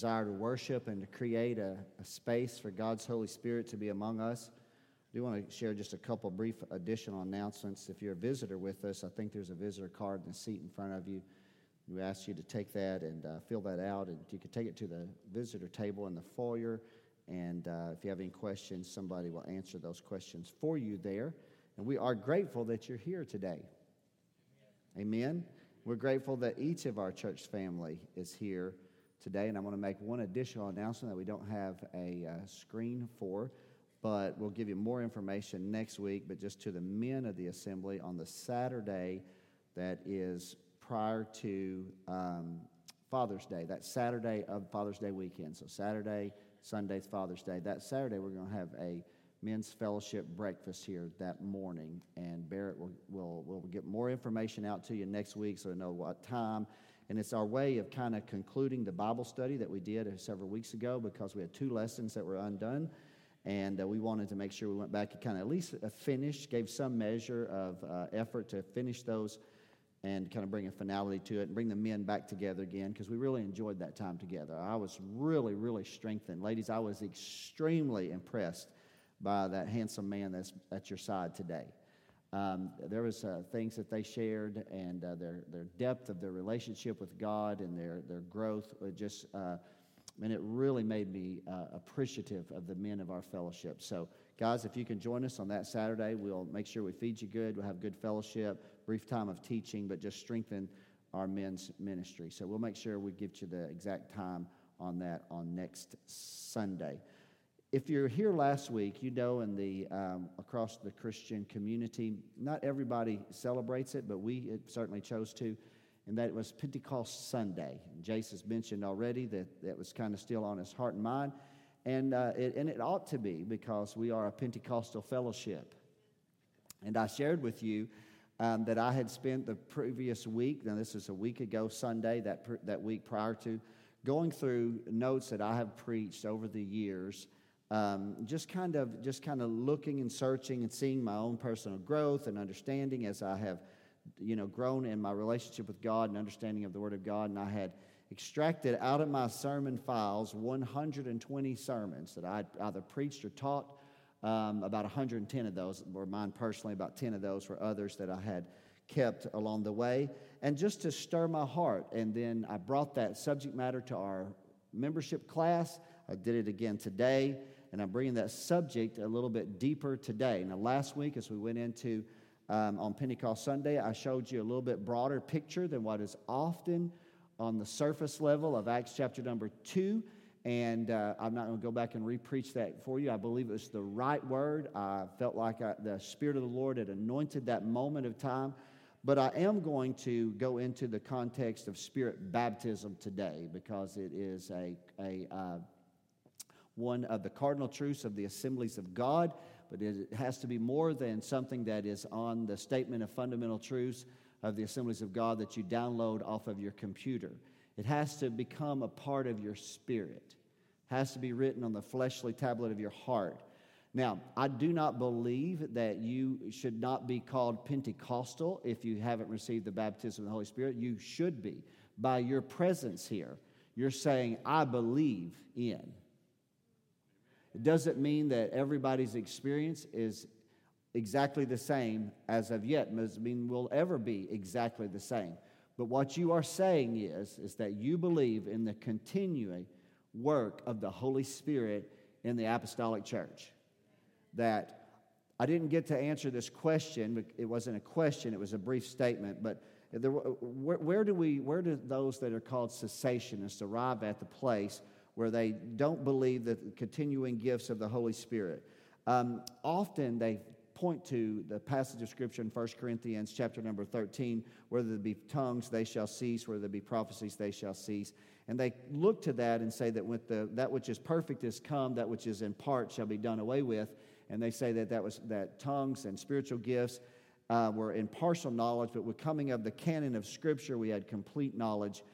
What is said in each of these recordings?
desire to worship and to create a, a, space for God's Holy Spirit to be among us. I do want to share just a couple brief additional announcements. If you're a visitor with us, I think there's a visitor card in the seat in front of you. We ask you to take that and uh, fill that out, and you can take it to the visitor table in the foyer. And uh, if you have any questions, somebody will answer those questions for you there. And we are grateful that you're here today. Amen. We're grateful that each of our church family is here today, and I'm going to make one additional announcement that we don't have a uh, screen for, but we'll give you more information next week. But just to the men of the assembly on the Saturday that is prior to um, Father's Day, that Saturday of Father's Day weekend. So Saturday, Sunday's Father's Day. That Saturday, we're going to have a men's fellowship breakfast here that morning, and Barrett will, will, will get more information out to you next week so you know what time and it's our way of kind of concluding the Bible study that we did several weeks ago because we had two lessons that were undone. And uh, we wanted to make sure we went back and kind of at least uh, finished, gave some measure of uh, effort to finish those and kind of bring a finality to it and bring the men back together again because we really enjoyed that time together. I was really, really strengthened. Ladies, I was extremely impressed by that handsome man that's at your side today. Um, there was uh, things that they shared and uh, their, their depth of their relationship with God and their, their growth. It just, uh, and it really made me uh, appreciative of the men of our fellowship. So, guys, if you can join us on that Saturday, we'll make sure we feed you good. We'll have good fellowship, brief time of teaching, but just strengthen our men's ministry. So, we'll make sure we give you the exact time on that on next Sunday if you're here last week, you know, in the um, across the Christian community, not everybody celebrates it, but we certainly chose to, and that was Pentecost Sunday. And Jace has mentioned already that that was kind of still on his heart and mind, and uh, it, and it ought to be because we are a Pentecostal fellowship. And I shared with you um, that I had spent the previous week. Now this is a week ago Sunday. That that week prior to going through notes that I have preached over the years um, just kind of just kind of looking and searching and seeing my own personal growth and understanding as I have, you know, grown in my relationship with God and understanding of the Word of God, and I had extracted out of my sermon files 120 sermons that I'd either preached or taught. Um, about 110 of those were mine personally. About 10 of those were others that I had kept along the way, and just to stir my heart. And then I brought that subject matter to our membership class. I did it again today and I'm bringing that subject a little bit deeper today. Now, last week, as we went into um, on Pentecost Sunday, I showed you a little bit broader picture than what is often on the surface level of Acts chapter number two. And uh, I'm not going to go back and repreach that for you. I believe it was the right word. I felt like I, the Spirit of the Lord had anointed that moment of time. But I am going to go into the context of spirit baptism today because it is a, a uh, one of the cardinal truths of the assemblies of God, but it has to be more than something that is on the statement of fundamental truths of the assemblies of God that you download off of your computer. It has to become a part of your spirit. It has to be written on the fleshly tablet of your heart. Now, I do not believe that you should not be called Pentecostal if you haven't received the baptism of the Holy Spirit. You should be. By your presence here, you're saying, I believe in. It doesn't mean that everybody's experience is exactly the same as of yet. Doesn't mean will ever be exactly the same. But what you are saying is, is that you believe in the continuing work of the Holy Spirit in the apostolic church. That I didn't get to answer this question. It wasn't a question, it was a brief statement. But there, where, where, do we, where do those that are called cessationists arrive at the place where they don't believe the continuing gifts of the Holy Spirit. Um, often they point to the passage of scripture in 1 Corinthians chapter number 13, whether there be tongues, they shall cease, whether there be prophecies, they shall cease. And they look to that and say that with the, that which is perfect is come, that which is in part shall be done away with. And they say that that was that tongues and spiritual gifts uh, were in partial knowledge, but with coming of the canon of Scripture, we had complete knowledge.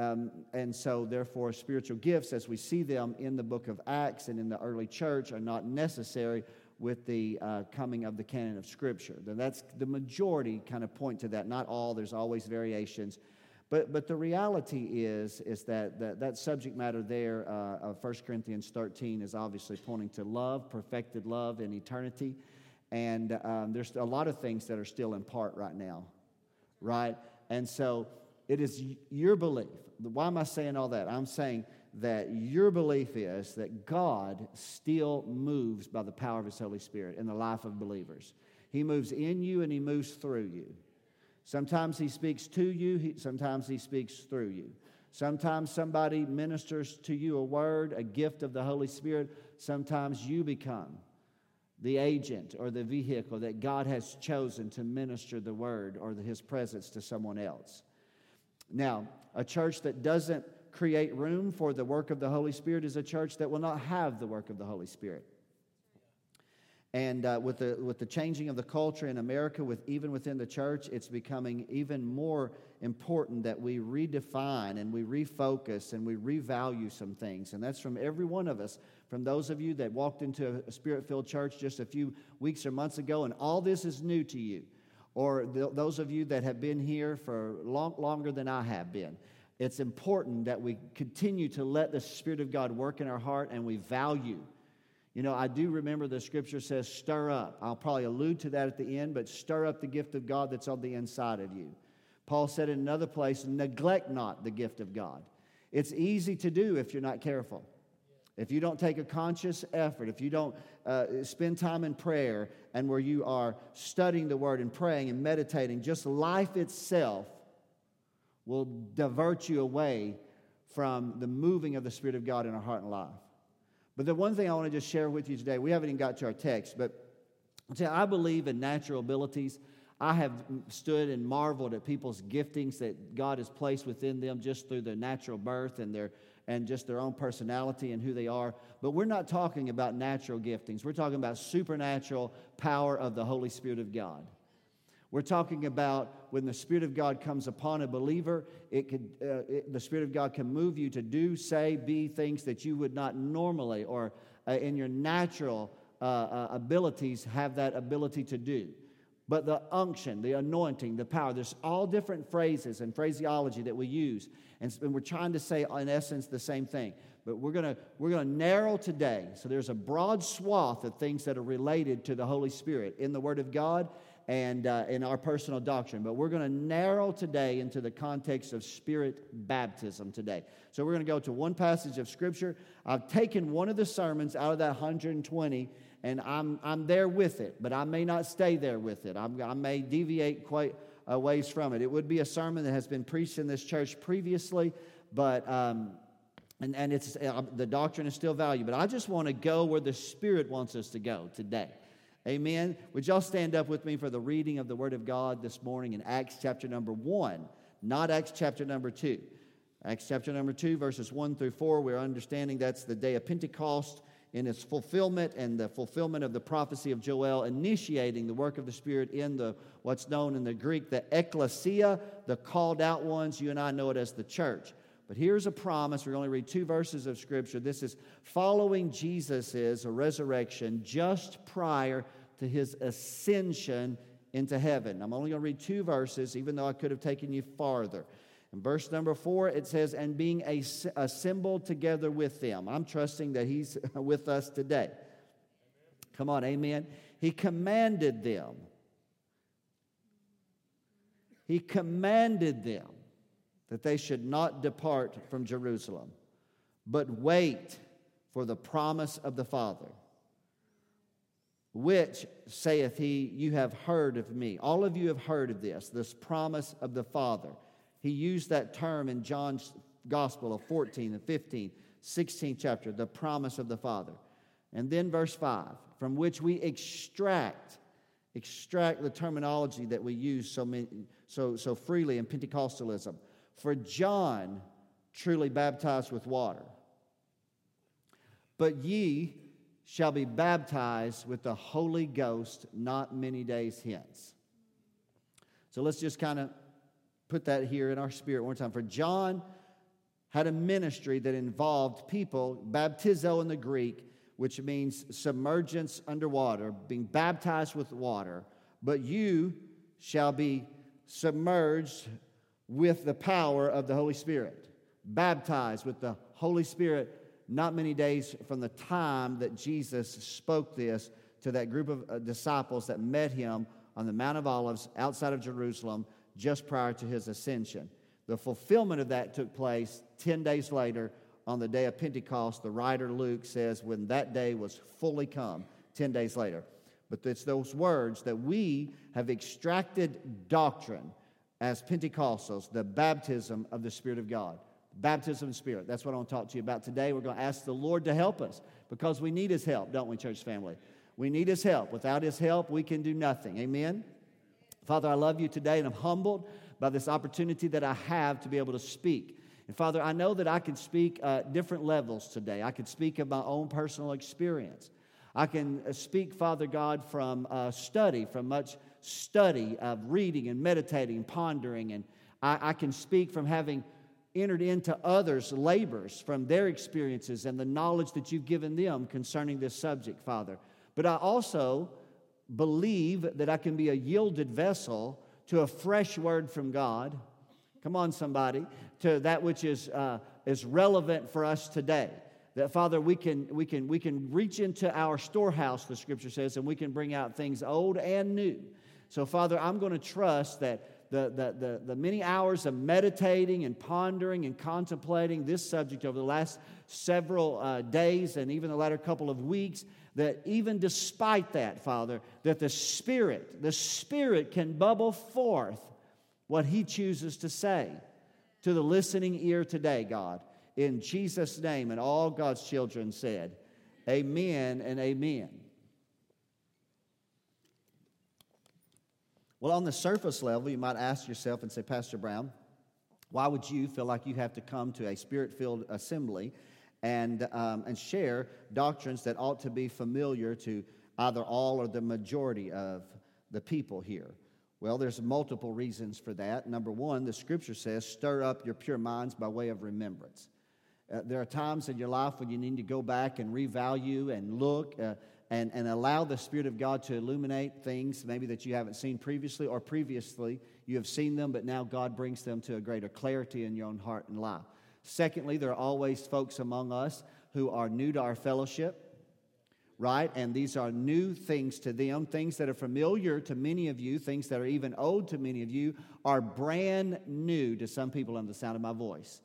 Um, and so, therefore, spiritual gifts, as we see them in the book of Acts and in the early church, are not necessary with the uh, coming of the canon of Scripture. Then that's the majority kind of point to that. Not all, there's always variations. But, but the reality is, is that, that that subject matter there uh, of 1 Corinthians 13 is obviously pointing to love, perfected love in eternity. And um, there's a lot of things that are still in part right now, right? And so it is your belief. Why am I saying all that? I'm saying that your belief is that God still moves by the power of His Holy Spirit in the life of believers. He moves in you and He moves through you. Sometimes He speaks to you, sometimes He speaks through you. Sometimes somebody ministers to you a word, a gift of the Holy Spirit. Sometimes you become the agent or the vehicle that God has chosen to minister the word or the, his presence to someone else. Now, a church that doesn't create room for the work of the Holy Spirit is a church that will not have the work of the Holy Spirit. And uh, with, the, with the changing of the culture in America, with, even within the church, it's becoming even more important that we redefine and we refocus and we revalue some things. And that's from every one of us, from those of you that walked into a spirit filled church just a few weeks or months ago, and all this is new to you, or th- those of you that have been here for long, longer than I have been. It's important that we continue to let the Spirit of God work in our heart and we value you know, I do remember the scripture says, stir up. I'll probably allude to that at the end, but stir up the gift of God that's on the inside of you. Paul said in another place, neglect not the gift of God. It's easy to do if you're not careful. If you don't take a conscious effort, if you don't uh, spend time in prayer and where you are studying the word and praying and meditating, just life itself will divert you away from the moving of the Spirit of God in our heart and life. But the one thing I want to just share with you today, we haven't even got to our text, but I believe in natural abilities. I have stood and marveled at people's giftings that God has placed within them just through their natural birth and their and just their own personality and who they are. But we're not talking about natural giftings. We're talking about supernatural power of the Holy Spirit of God. We're talking about when the Spirit of God comes upon a believer, it could, uh, it, the Spirit of God can move you to do, say, be things that you would not normally or uh, in your natural uh, uh abilities have that ability to do. But the unction, the anointing, the power, there's all different phrases and phraseology that we use. And, we're trying to say, in essence, the same thing. But we're going to we're going to narrow today. So there's a broad swath of things that are related to the Holy Spirit in the Word of God and uh, in our personal doctrine. But we're going to narrow today into the context of spirit baptism today. So we're going to go to one passage of Scripture. I've taken one of the sermons out of that 120, and I'm, I'm there with it, but I may not stay there with it. I'm, i may deviate quite a ways from it. It would be a sermon that has been preached in this church previously, but. Um, and, and it's uh, the doctrine is still valued, but I just want to go where the Spirit wants us to go today. Amen. Would y'all stand up with me for the reading of the Word of God this morning in Acts chapter number 1, not Acts chapter number 2. Acts chapter number 2, verses 1 through 4, we're understanding that's the day of Pentecost in its fulfillment and the fulfillment of the prophecy of Joel, initiating the work of the Spirit in the what's known in the Greek, the ecclesia, the called out ones. You and I know it as the church. But here's a promise. We're going to read two verses of Scripture. This is following Jesus' resurrection just prior to his ascension into heaven. I'm only going to read two verses, even though I could have taken you farther. In verse number four, it says, And being assembled together with them. I'm trusting that he's with us today. Come on, amen. He commanded them. He commanded them that they should not depart from Jerusalem, but wait for the promise of the Father, which saith he, You have heard of me. All of you have heard of this, this promise of the Father. He used that term in John's Gospel of 14 and 15, 16 chapter, the promise of the Father. And then verse 5, from which we extract extract the terminology that we use so, many, so, so freely in Pentecostalism for John truly baptized with water. But ye shall be baptized with the Holy Ghost not many days hence. So let's just kind of put that here in our spirit one time. For John had a ministry that involved people, baptizo in the Greek, which means submergence underwater, being baptized with water. But you shall be submerged with the power of the Holy Spirit. Baptized with the Holy Spirit not many days from the time that Jesus spoke this to that group of uh, disciples that met him on the Mount of Olives outside of Jerusalem just prior to his ascension. The fulfillment of that took place 10 days later on the day of Pentecost. The writer Luke says, when that day was fully come, 10 days later. But it's those words that we have extracted doctrine as Pentecostals, the baptism of the Spirit of God. Baptism of Spirit. That's what I want to talk to you about today. We're going to ask the Lord to help us because we need His help, don't we, church family? We need His help. Without His help, we can do nothing. Amen? Father, I love you today and I'm humbled by this opportunity that I have to be able to speak. And Father, I know that I can speak uh, different levels today. I can speak of my own personal experience. I can uh, speak, Father God, from uh, study, from much study of reading and meditating and pondering. And I, I can speak from having entered into others' labors from their experiences and the knowledge that you've given them concerning this subject, Father. But I also believe that I can be a yielded vessel to a fresh word from God. Come on, somebody, to that which is, uh, is relevant for us today. That, Father, we can, we, can, we can reach into our storehouse, the scripture says, and we can bring out things old and new. So, Father, I'm going to trust that the, the, the, the, many hours of meditating and pondering and contemplating this subject over the last several uh, days and even the latter couple of weeks, that even despite that, Father, that the Spirit, the Spirit can bubble forth what He chooses to say to the listening ear today, God. In Jesus' name, and all God's children said, Amen and amen. Well, on the surface level, you might ask yourself and say, Pastor Brown, why would you feel like you have to come to a spirit filled assembly and, um, and share doctrines that ought to be familiar to either all or the majority of the people here? Well, there's multiple reasons for that. Number one, the scripture says, stir up your pure minds by way of remembrance. Uh, there are times in your life when you need to go back and revalue and look uh, and, and allow the Spirit of God to illuminate things maybe that you haven't seen previously, or previously you have seen them, but now God brings them to a greater clarity in your own heart and life. Secondly, there are always folks among us who are new to our fellowship, right? And these are new things to them, things that are familiar to many of you, things that are even old to many of you, are brand new to some people on the sound of my voice.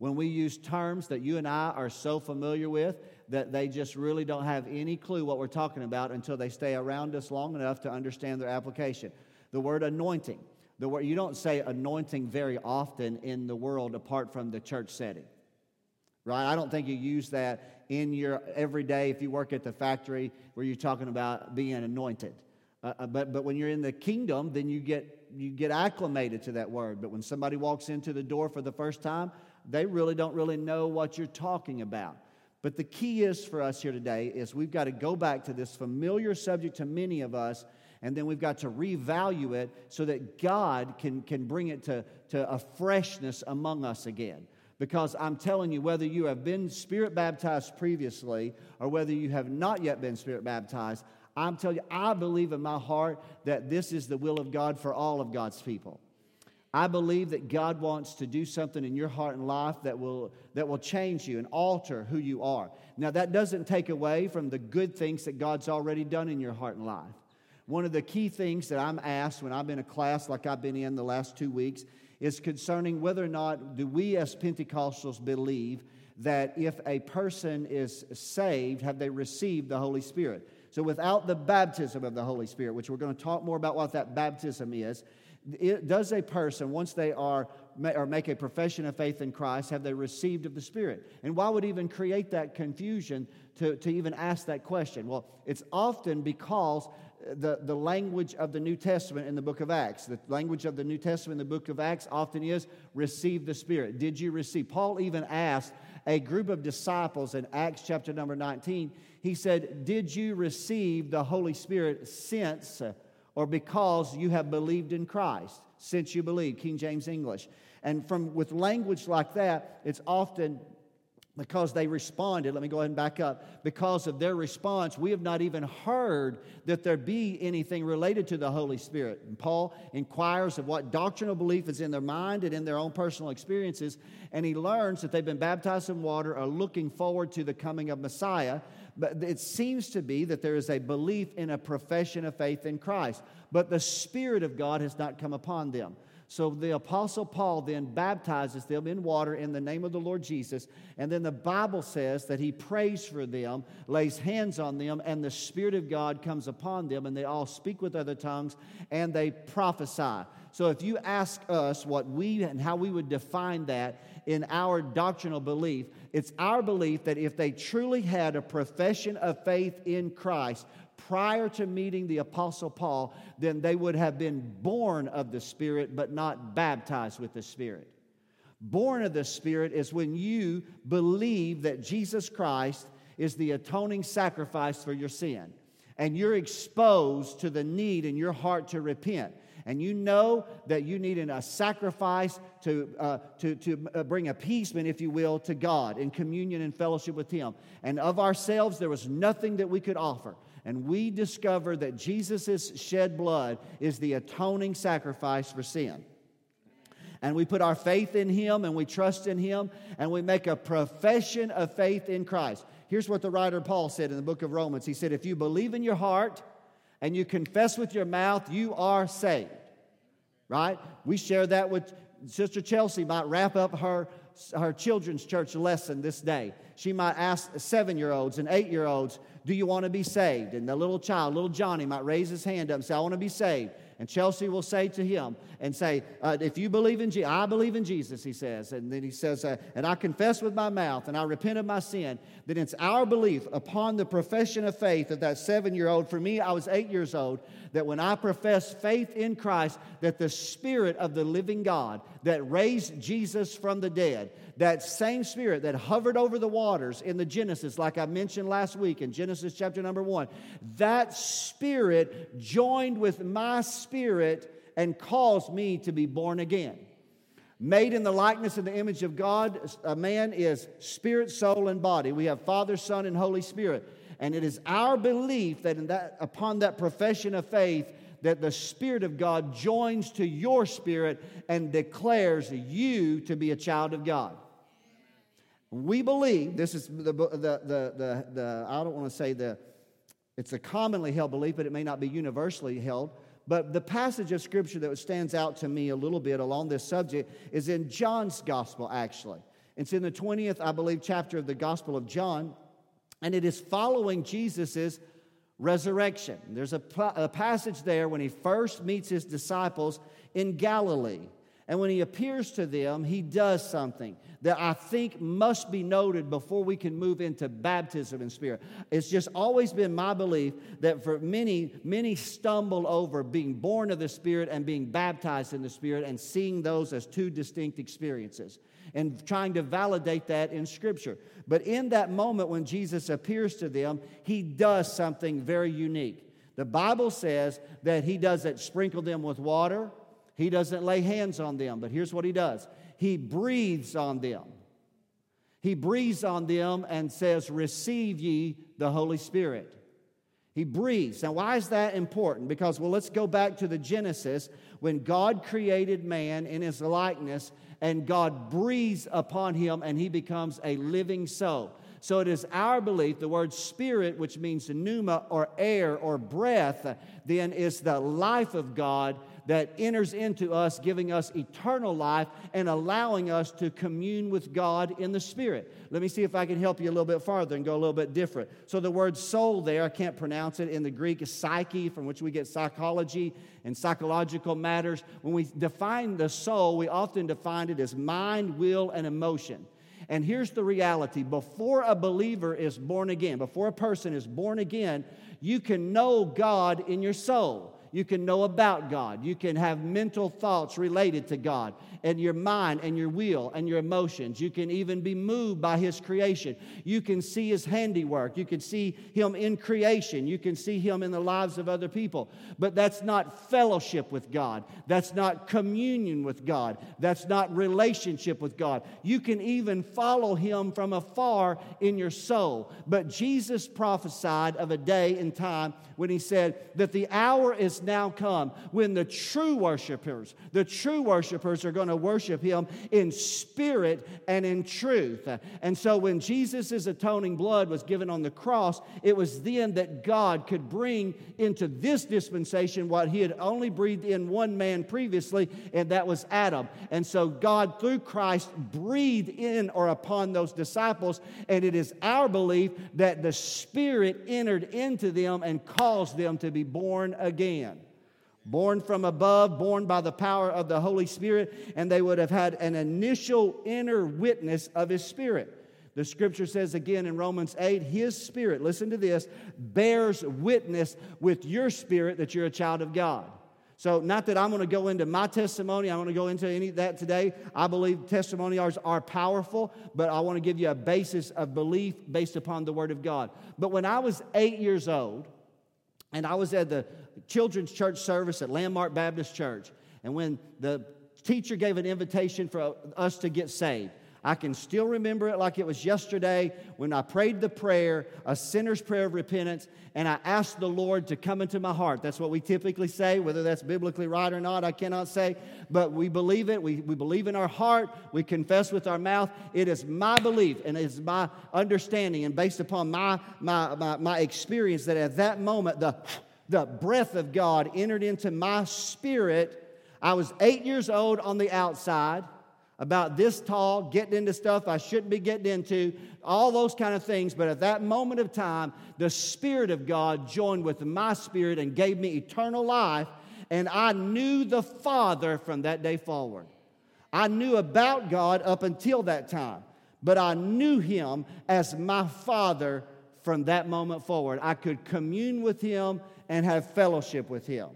When we use terms that you and I are so familiar with, that they just really don't have any clue what we're talking about until they stay around us long enough to understand their application. The word anointing. The word, you don't say anointing very often in the world apart from the church setting. Right? I don't think you use that in your everyday if you work at the factory where you're talking about being anointed. Uh, uh but, but when you're in the kingdom, then you get, you get acclimated to that word. But when somebody walks into the door for the first time, they really don't really know what you're talking about. But the key is for us here today is we've got to go back to this familiar subject to many of us, and then we've got to revalue it so that God can, can bring it to, to a freshness among us again. Because I'm telling you, whether you have been spirit baptized previously or whether you have not yet been spirit baptized, I'm telling you, I believe in my heart that this is the will of God for all of God's people. I believe that God wants to do something in your heart and life that will, that will change you and alter who you are. Now, that doesn't take away from the good things that God's already done in your heart and life. One of the key things that I'm asked when I'm in a class like I've been in the last two weeks is concerning whether or not do we as Pentecostals believe that if a person is saved, have they received the Holy Spirit? So, without the baptism of the Holy Spirit, which we're going to talk more about what that baptism is, does a person, once they are or make a profession of faith in Christ, have they received of the Spirit? And why would even create that confusion to, to even ask that question? Well, it's often because uh, the, the language of the New Testament in the book of Acts, the language of the New Testament in the book of Acts often is receive the Spirit. Did you receive? Paul even asked a group of disciples in Acts chapter number 19, he said, Did you receive the Holy Spirit since? Uh, or because you have believed in Christ, since you believe, King James English. And from with language like that, it's often because they responded. Let me go ahead and back up. Because of their response, we have not even heard that there be anything related to the Holy Spirit. And Paul inquires of what doctrinal belief is in their mind and in their own personal experiences, and he learns that they've been baptized in water, are looking forward to the coming of Messiah. But it seems to be that there is a belief in a profession of faith in Christ, but the Spirit of God has not come upon them. So the Apostle Paul then baptizes them in water in the name of the Lord Jesus. And then the Bible says that he prays for them, lays hands on them, and the Spirit of God comes upon them, and they all speak with other tongues and they prophesy. So if you ask us what we and how we would define that in our doctrinal belief, it's our belief that if they truly had a profession of faith in Christ, prior to meeting the Apostle Paul, then they would have been born of the Spirit, but not baptized with the Spirit. Born of the Spirit is when you believe that Jesus Christ is the atoning sacrifice for your sin, and you're exposed to the need in your heart to repent and you know that you need a sacrifice to, uh, to, to uh, bring appeasement, if you will, to God in communion and fellowship with Him. And of ourselves, there was nothing that we could offer and we discover that Jesus' shed blood is the atoning sacrifice for sin. And we put our faith in Him and we trust in Him and we make a profession of faith in Christ. Here's what the writer Paul said in the book of Romans He said, If you believe in your heart and you confess with your mouth, you are saved. Right? We share that with Sister Chelsea, might wrap up her, her children's church lesson this day. She might ask seven year olds and eight year olds, do you want to be saved? And the little child, little Johnny, might raise his hand up and say, I want to be saved. And Chelsea will say to him and say, uh, If you believe in Jesus, I believe in Jesus, he says. And then he says, uh, And I confess with my mouth and I repent of my sin. Then it's our belief upon the profession of faith of that seven year old. For me, I was eight years old, that when I profess faith in Christ, that the Spirit of the living God that raised Jesus from the dead, that same Spirit that hovered over the waters in the Genesis, like I mentioned last week in Genesis chapter number one, that Spirit joined with my spirit and caused me to be born again. Made in the likeness and the image of God, a man is spirit, soul, and body. We have Father, Son, and Holy Spirit. And it is our belief that, that upon that profession of faith, that the Spirit of God joins to your spirit and declares you to be a child of God. We believe, this is the, the, the, the, the I don't want to say the, it's a commonly held belief, but it may not be universally held. But the passage of Scripture that stands out to me a little bit along this subject is in John's Gospel, actually. It's in the 20th, I believe, chapter of the Gospel of John, and it is following Jesus' resurrection. There's a, a passage there when he first meets his disciples in Galilee. And when he appears to them, he does something that I think must be noted before we can move into baptism in spirit. It's just always been my belief that for many, many stumble over being born of the Spirit and being baptized in the Spirit and seeing those as two distinct experiences and trying to validate that in Scripture. But in that moment when Jesus appears to them, he does something very unique. The Bible says that he doesn't sprinkle them with water, he doesn't lay hands on them, but here's what he does He breathes on them. He breathes on them and says, Receive ye the Holy Spirit. He breathes. Now, why is that important? Because, well, let's go back to the Genesis when God created man in his likeness and God breathes upon him and he becomes a living soul. So it is our belief the word spirit, which means pneuma or air or breath, then is the life of God that enters into us, giving us eternal life and allowing us to commune with God in the Spirit. Let me see if I can help you a little bit farther and go a little bit different. So, the word soul there, I can't pronounce it in the Greek, is psyche, from which we get psychology and psychological matters. When we define the soul, we often define it as mind, will, and emotion. And here's the reality before a believer is born again, before a person is born again, you can know God in your soul. You can know about God. You can have mental thoughts related to God and your mind and your will and your emotions. You can even be moved by His creation. You can see His handiwork. You can see Him in creation. You can see Him in the lives of other people. But that's not fellowship with God. That's not communion with God. That's not relationship with God. You can even follow Him from afar in your soul. But Jesus prophesied of a day and time when He said that the hour is now come when the true worshipers, the true worshipers are going to worship him in spirit and in truth. And so when Jesus' atoning blood was given on the cross, it was then that God could bring into this dispensation what he had only breathed in one man previously, and that was Adam. And so God, through Christ, breathed in or upon those disciples, and it is our belief that the Spirit entered into them and caused them to be born again born from above, born by the power of the Holy Spirit, and they would have had an initial inner witness of His Spirit. The scripture says again in Romans 8, His Spirit, listen to this, bears witness with your spirit that you're a child of God. So, not that I'm going to go into my testimony, I want to go into any that today. I believe testimony testimonials are powerful, but I want to give you a basis of belief based upon the Word of God. But when I was eight years old, and I was at the children's church service at Landmark Baptist Church. And when the teacher gave an invitation for us to get saved, I can still remember it like it was yesterday when I prayed the prayer, a sinner's prayer of repentance, and I asked the Lord to come into my heart. That's what we typically say, whether that's biblically right or not, I cannot say, but we believe it. We, we believe in our heart. We confess with our mouth. It is my belief and it is my understanding, and based upon my, my, my, my experience, that at that moment, the the breath of God entered into my spirit. I was eight years old on the outside, about this tall, getting into stuff I shouldn't be getting into, all those kind of things. But at that moment of time, the Spirit of God joined with my spirit and gave me eternal life. And I knew the Father from that day forward. I knew about God up until that time, but I knew Him as my Father from that moment forward. I could commune with Him and have fellowship with him.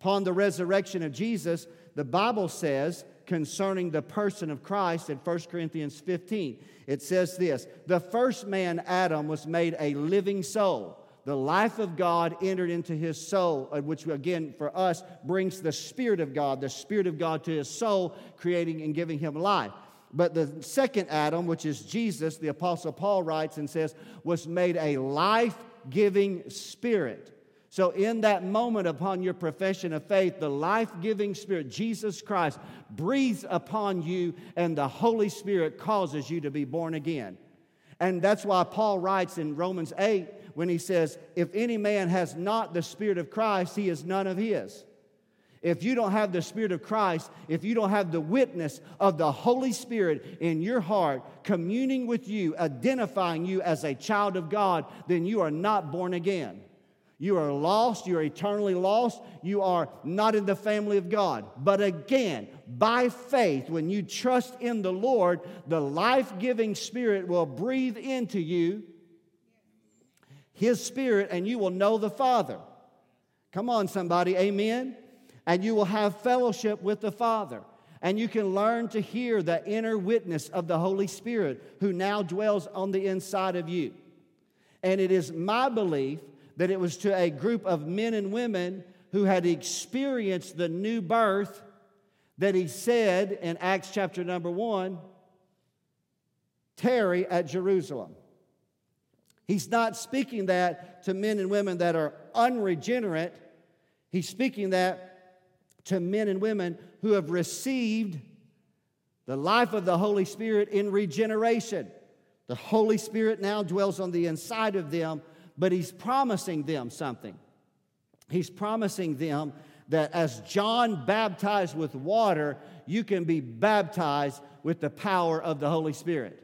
Upon the resurrection of Jesus, the Bible says concerning the person of Christ in 1 Corinthians 15, it says this The first man, Adam, was made a living soul. The life of God entered into his soul, uh, which again for us brings the Spirit of God, the Spirit of God to his soul, creating and giving him life. But the second Adam, which is Jesus, the Apostle Paul writes and says, was made a life giving spirit. So, in that moment upon your profession of faith, the life giving Spirit, Jesus Christ, breathes upon you, and the Holy Spirit causes you to be born again. And that's why Paul writes in Romans 8 when he says, If any man has not the Spirit of Christ, he is none of his. If you don't have the Spirit of Christ, if you don't have the witness of the Holy Spirit in your heart, communing with you, identifying you as a child of God, then you are not born again. You are lost. You are eternally lost. You are not in the family of God. But again, by faith, when you trust in the Lord, the life giving Spirit will breathe into you His Spirit, and you will know the Father. Come on, somebody. Amen. And you will have fellowship with the Father. And you can learn to hear the inner witness of the Holy Spirit who now dwells on the inside of you. And it is my belief that it was to a group of men and women who had experienced the new birth that he said in Acts chapter number one, tarry at Jerusalem. He's not speaking that to men and women that are unregenerate. He's speaking that to men and women who have received the life of the Holy Spirit in regeneration. The Holy Spirit now dwells on the inside of them but he's promising them something. He's promising them that as John baptized with water, you can be baptized with the power of the Holy Spirit.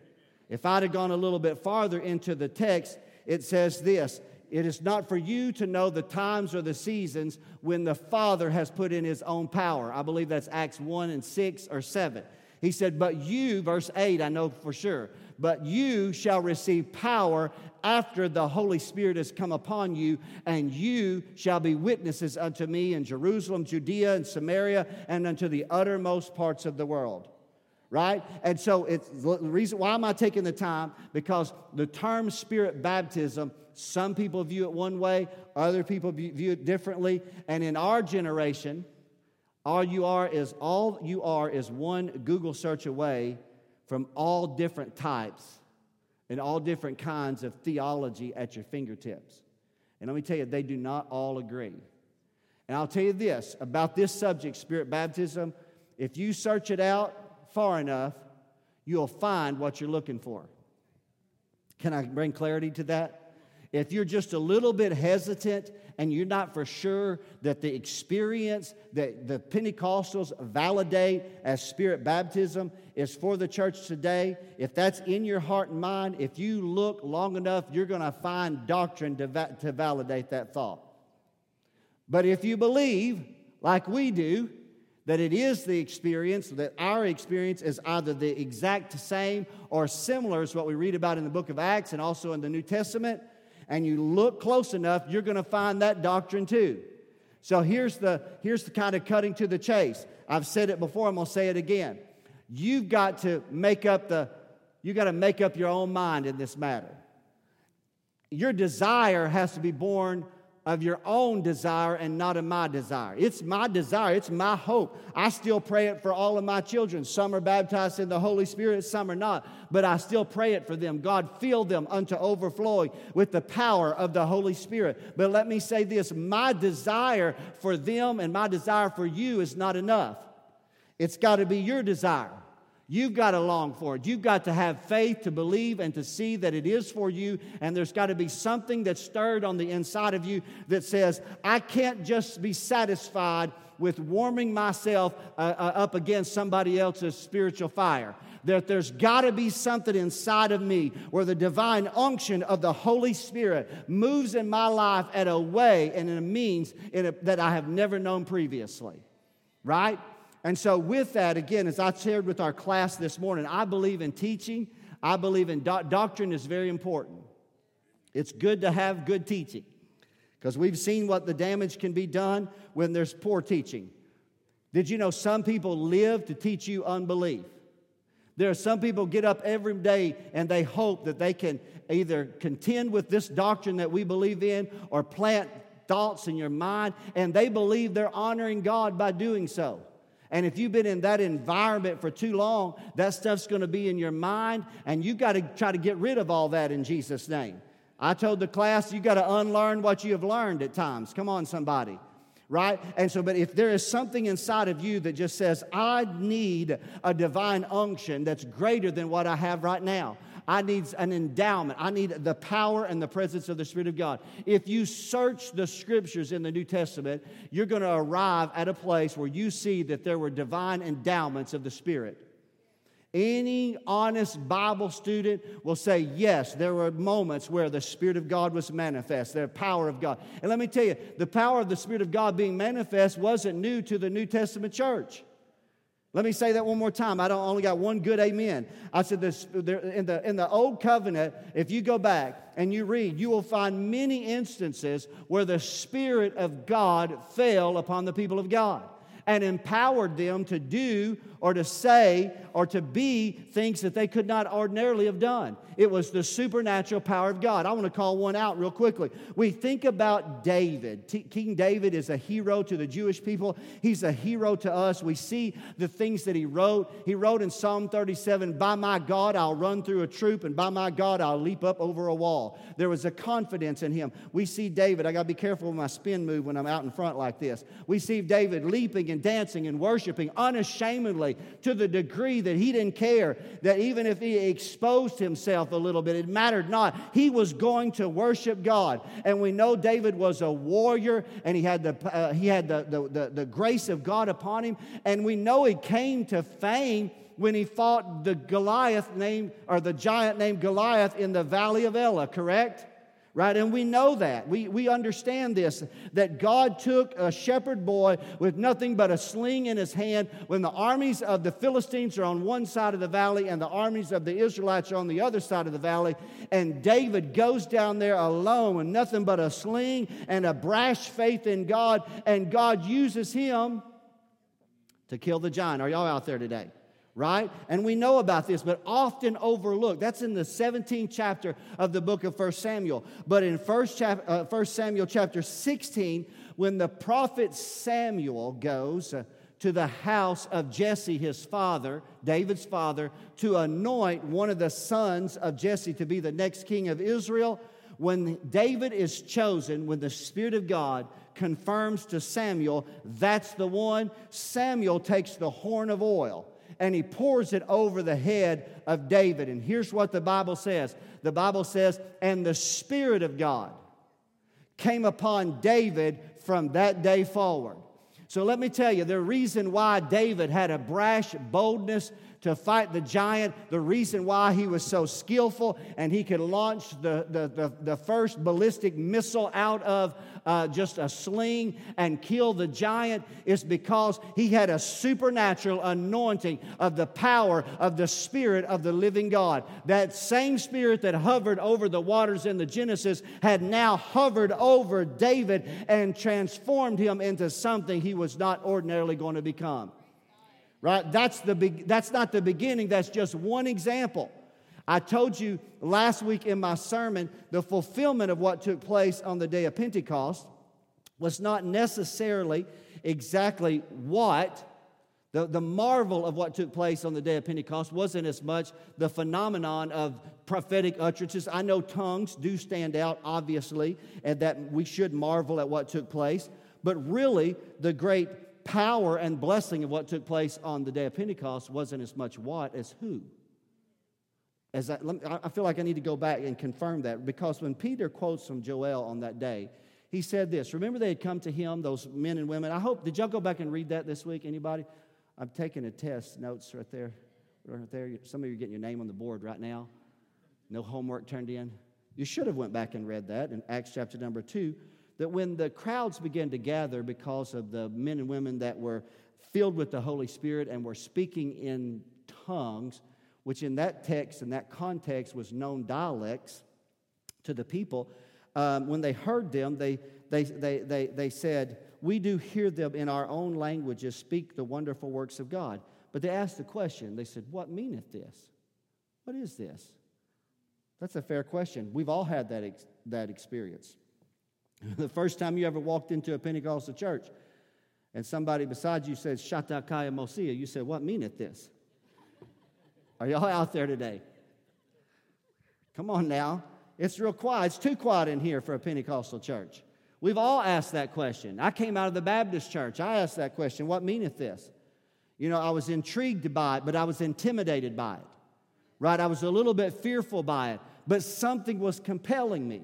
If I'd have gone a little bit farther into the text, it says this It is not for you to know the times or the seasons when the Father has put in his own power. I believe that's Acts 1 and 6 or 7. He said, But you, verse 8, I know for sure, but you shall receive power after the Holy Spirit has come upon you, and you shall be witnesses unto me in Jerusalem, Judea, and Samaria, and unto the uttermost parts of the world. Right? And so it's the reason why am I taking the time? Because the term spirit baptism, some people view it one way, other people view it differently. And in our generation, all you are is all you are is one Google search away from all different types and all different kinds of theology at your fingertips. And let me tell you, they do not all agree. And I'll tell you this about this subject, spirit baptism. If you search it out far enough, you'll find what you're looking for. Can I bring clarity to that? If you're just a little bit hesitant and you're not for sure that the experience that the Pentecostals validate as spirit baptism is for the church today, if that's in your heart and mind, if you look long enough, you're going to find doctrine to, va- to validate that thought. But if you believe, like we do, that it is the experience, that our experience is either the exact same or similar as what we read about in the book of Acts and also in the New Testament, and you look close enough, you're going to find that doctrine too. So here's the, here's the kind of cutting to the chase. I've said it before, I'm going to say it again. You've got to make up the, you got to make up your own mind in this matter. Your desire has to be born of your own desire and not of my desire. It's my desire, it's my hope. I still pray it for all of my children. Some are baptized in the Holy Spirit, some are not, but I still pray it for them. God, fill them unto overflowing with the power of the Holy Spirit. But let me say this my desire for them and my desire for you is not enough. It's got to be your desire. You've got to long for it. You've got to have faith to believe and to see that it is for you. And there's got to be something that's stirred on the inside of you that says, I can't just be satisfied with warming myself uh, uh, up against somebody else's spiritual fire. That there's got to be something inside of me where the divine unction of the Holy Spirit moves in my life at a way and in a means in a, that I have never known previously. Right? And so, with that, again, as I shared with our class this morning, I believe in teaching. I believe in do- doctrine is very important. It's good to have good teaching because we've seen what the damage can be done when there's poor teaching. Did you know some people live to teach you unbelief? There are some people get up every day and they hope that they can either contend with this doctrine that we believe in or plant thoughts in your mind, and they believe they're honoring God by doing so. And if you've been in that environment for too long, that stuff's going to be in your mind, and you've got to try to get rid of all that in Jesus' name. I told the class, you've got to unlearn what you have learned at times. Come on, somebody. Right? And so, but if there is something inside of you that just says, I need a divine unction that's greater than what I have right now. I need an endowment. I need the power and the presence of the Spirit of God. If you search the scriptures in the New Testament, you're going to arrive at a place where you see that there were divine endowments of the Spirit. Any honest Bible student will say, yes, there were moments where the Spirit of God was manifest, the power of God. And let me tell you, the power of the Spirit of God being manifest wasn't new to the New Testament church. Let me say that one more time. I don't only got one good amen. I said this in the in the old covenant, if you go back and you read, you will find many instances where the Spirit of God fell upon the people of God and empowered them to do or to say or to be things that they could not ordinarily have done. It was the supernatural power of God. I want to call one out real quickly. We think about David. T- King David is a hero to the Jewish people, he's a hero to us. We see the things that he wrote. He wrote in Psalm 37 By my God, I'll run through a troop, and by my God, I'll leap up over a wall. There was a confidence in him. We see David, I got to be careful with my spin move when I'm out in front like this. We see David leaping and dancing and worshiping unashamedly to the degree that he didn't care that even if he exposed himself a little bit, it mattered not. He was going to worship God. And we know David was a warrior and he had the, uh, he had the, the, the, the grace of God upon him. And we know he came to fame when he fought the Goliath named, or the giant named Goliath in the valley of Elah, correct? Right? And we know that. We, we understand this that God took a shepherd boy with nothing but a sling in his hand when the armies of the Philistines are on one side of the valley and the armies of the Israelites are on the other side of the valley. And David goes down there alone with nothing but a sling and a brash faith in God, and God uses him to kill the giant. Are y'all out there today? Right? And we know about this, but often overlooked. That's in the 17th chapter of the book of 1 Samuel. But in 1, chap- uh, 1 Samuel chapter 16, when the prophet Samuel goes uh, to the house of Jesse, his father, David's father, to anoint one of the sons of Jesse to be the next king of Israel, when David is chosen, when the Spirit of God confirms to Samuel, that's the one, Samuel takes the horn of oil and he pours it over the head of David. And here's what the Bible says the Bible says, and the Spirit of God came upon David from that day forward. So let me tell you, the reason why David had a brash boldness to fight the giant, the reason why he was so skillful and he could launch the, the, the, the first ballistic missile out of uh, just a sling and kill the giant is because he had a supernatural anointing of the power of the Spirit of the living God. That same Spirit that hovered over the waters in the Genesis had now hovered over David and transformed him into something he was not ordinarily going to become. Right? That's, the be- that's not the beginning, that's just one example. I told you last week in my sermon the fulfillment of what took place on the day of Pentecost was not necessarily exactly what. The, the marvel of what took place on the day of Pentecost wasn't as much the phenomenon of prophetic utterances. I know tongues do stand out, obviously, and that we should marvel at what took place. But really, the great power and blessing of what took place on the day of Pentecost wasn't as much what as who as I, me, I feel like I need to go back and confirm that because when Peter quotes from Joel on that day, he said this. Remember, they had come to him, those men and women. I hope, did y'all go back and read that this week? Anybody? I'm taking a test, notes right there. Right there. Some of you are getting your name on the board right now. No homework turned in. You should have went back and read that in Acts chapter number 2 that when the crowds began to gather because of the men and women that were filled with the Holy Spirit and were speaking in tongues, which in that text, in that context, was known dialects to the people, um, when they heard them, they, they, they, they, they said, We do hear them in our own languages speak the wonderful works of God. But they asked the question, they said, What meaneth this? What is this? That's a fair question. We've all had that, ex- that experience. the first time you ever walked into a Pentecostal church and somebody beside you said, Shata Kaya Mosia, you said, What meaneth this? Are y'all out there today? Come on now. It's real quiet. It's too quiet in here for a Pentecostal church. We've all asked that question. I came out of the Baptist church. I asked that question What meaneth this? You know, I was intrigued by it, but I was intimidated by it. Right? I was a little bit fearful by it, but something was compelling me.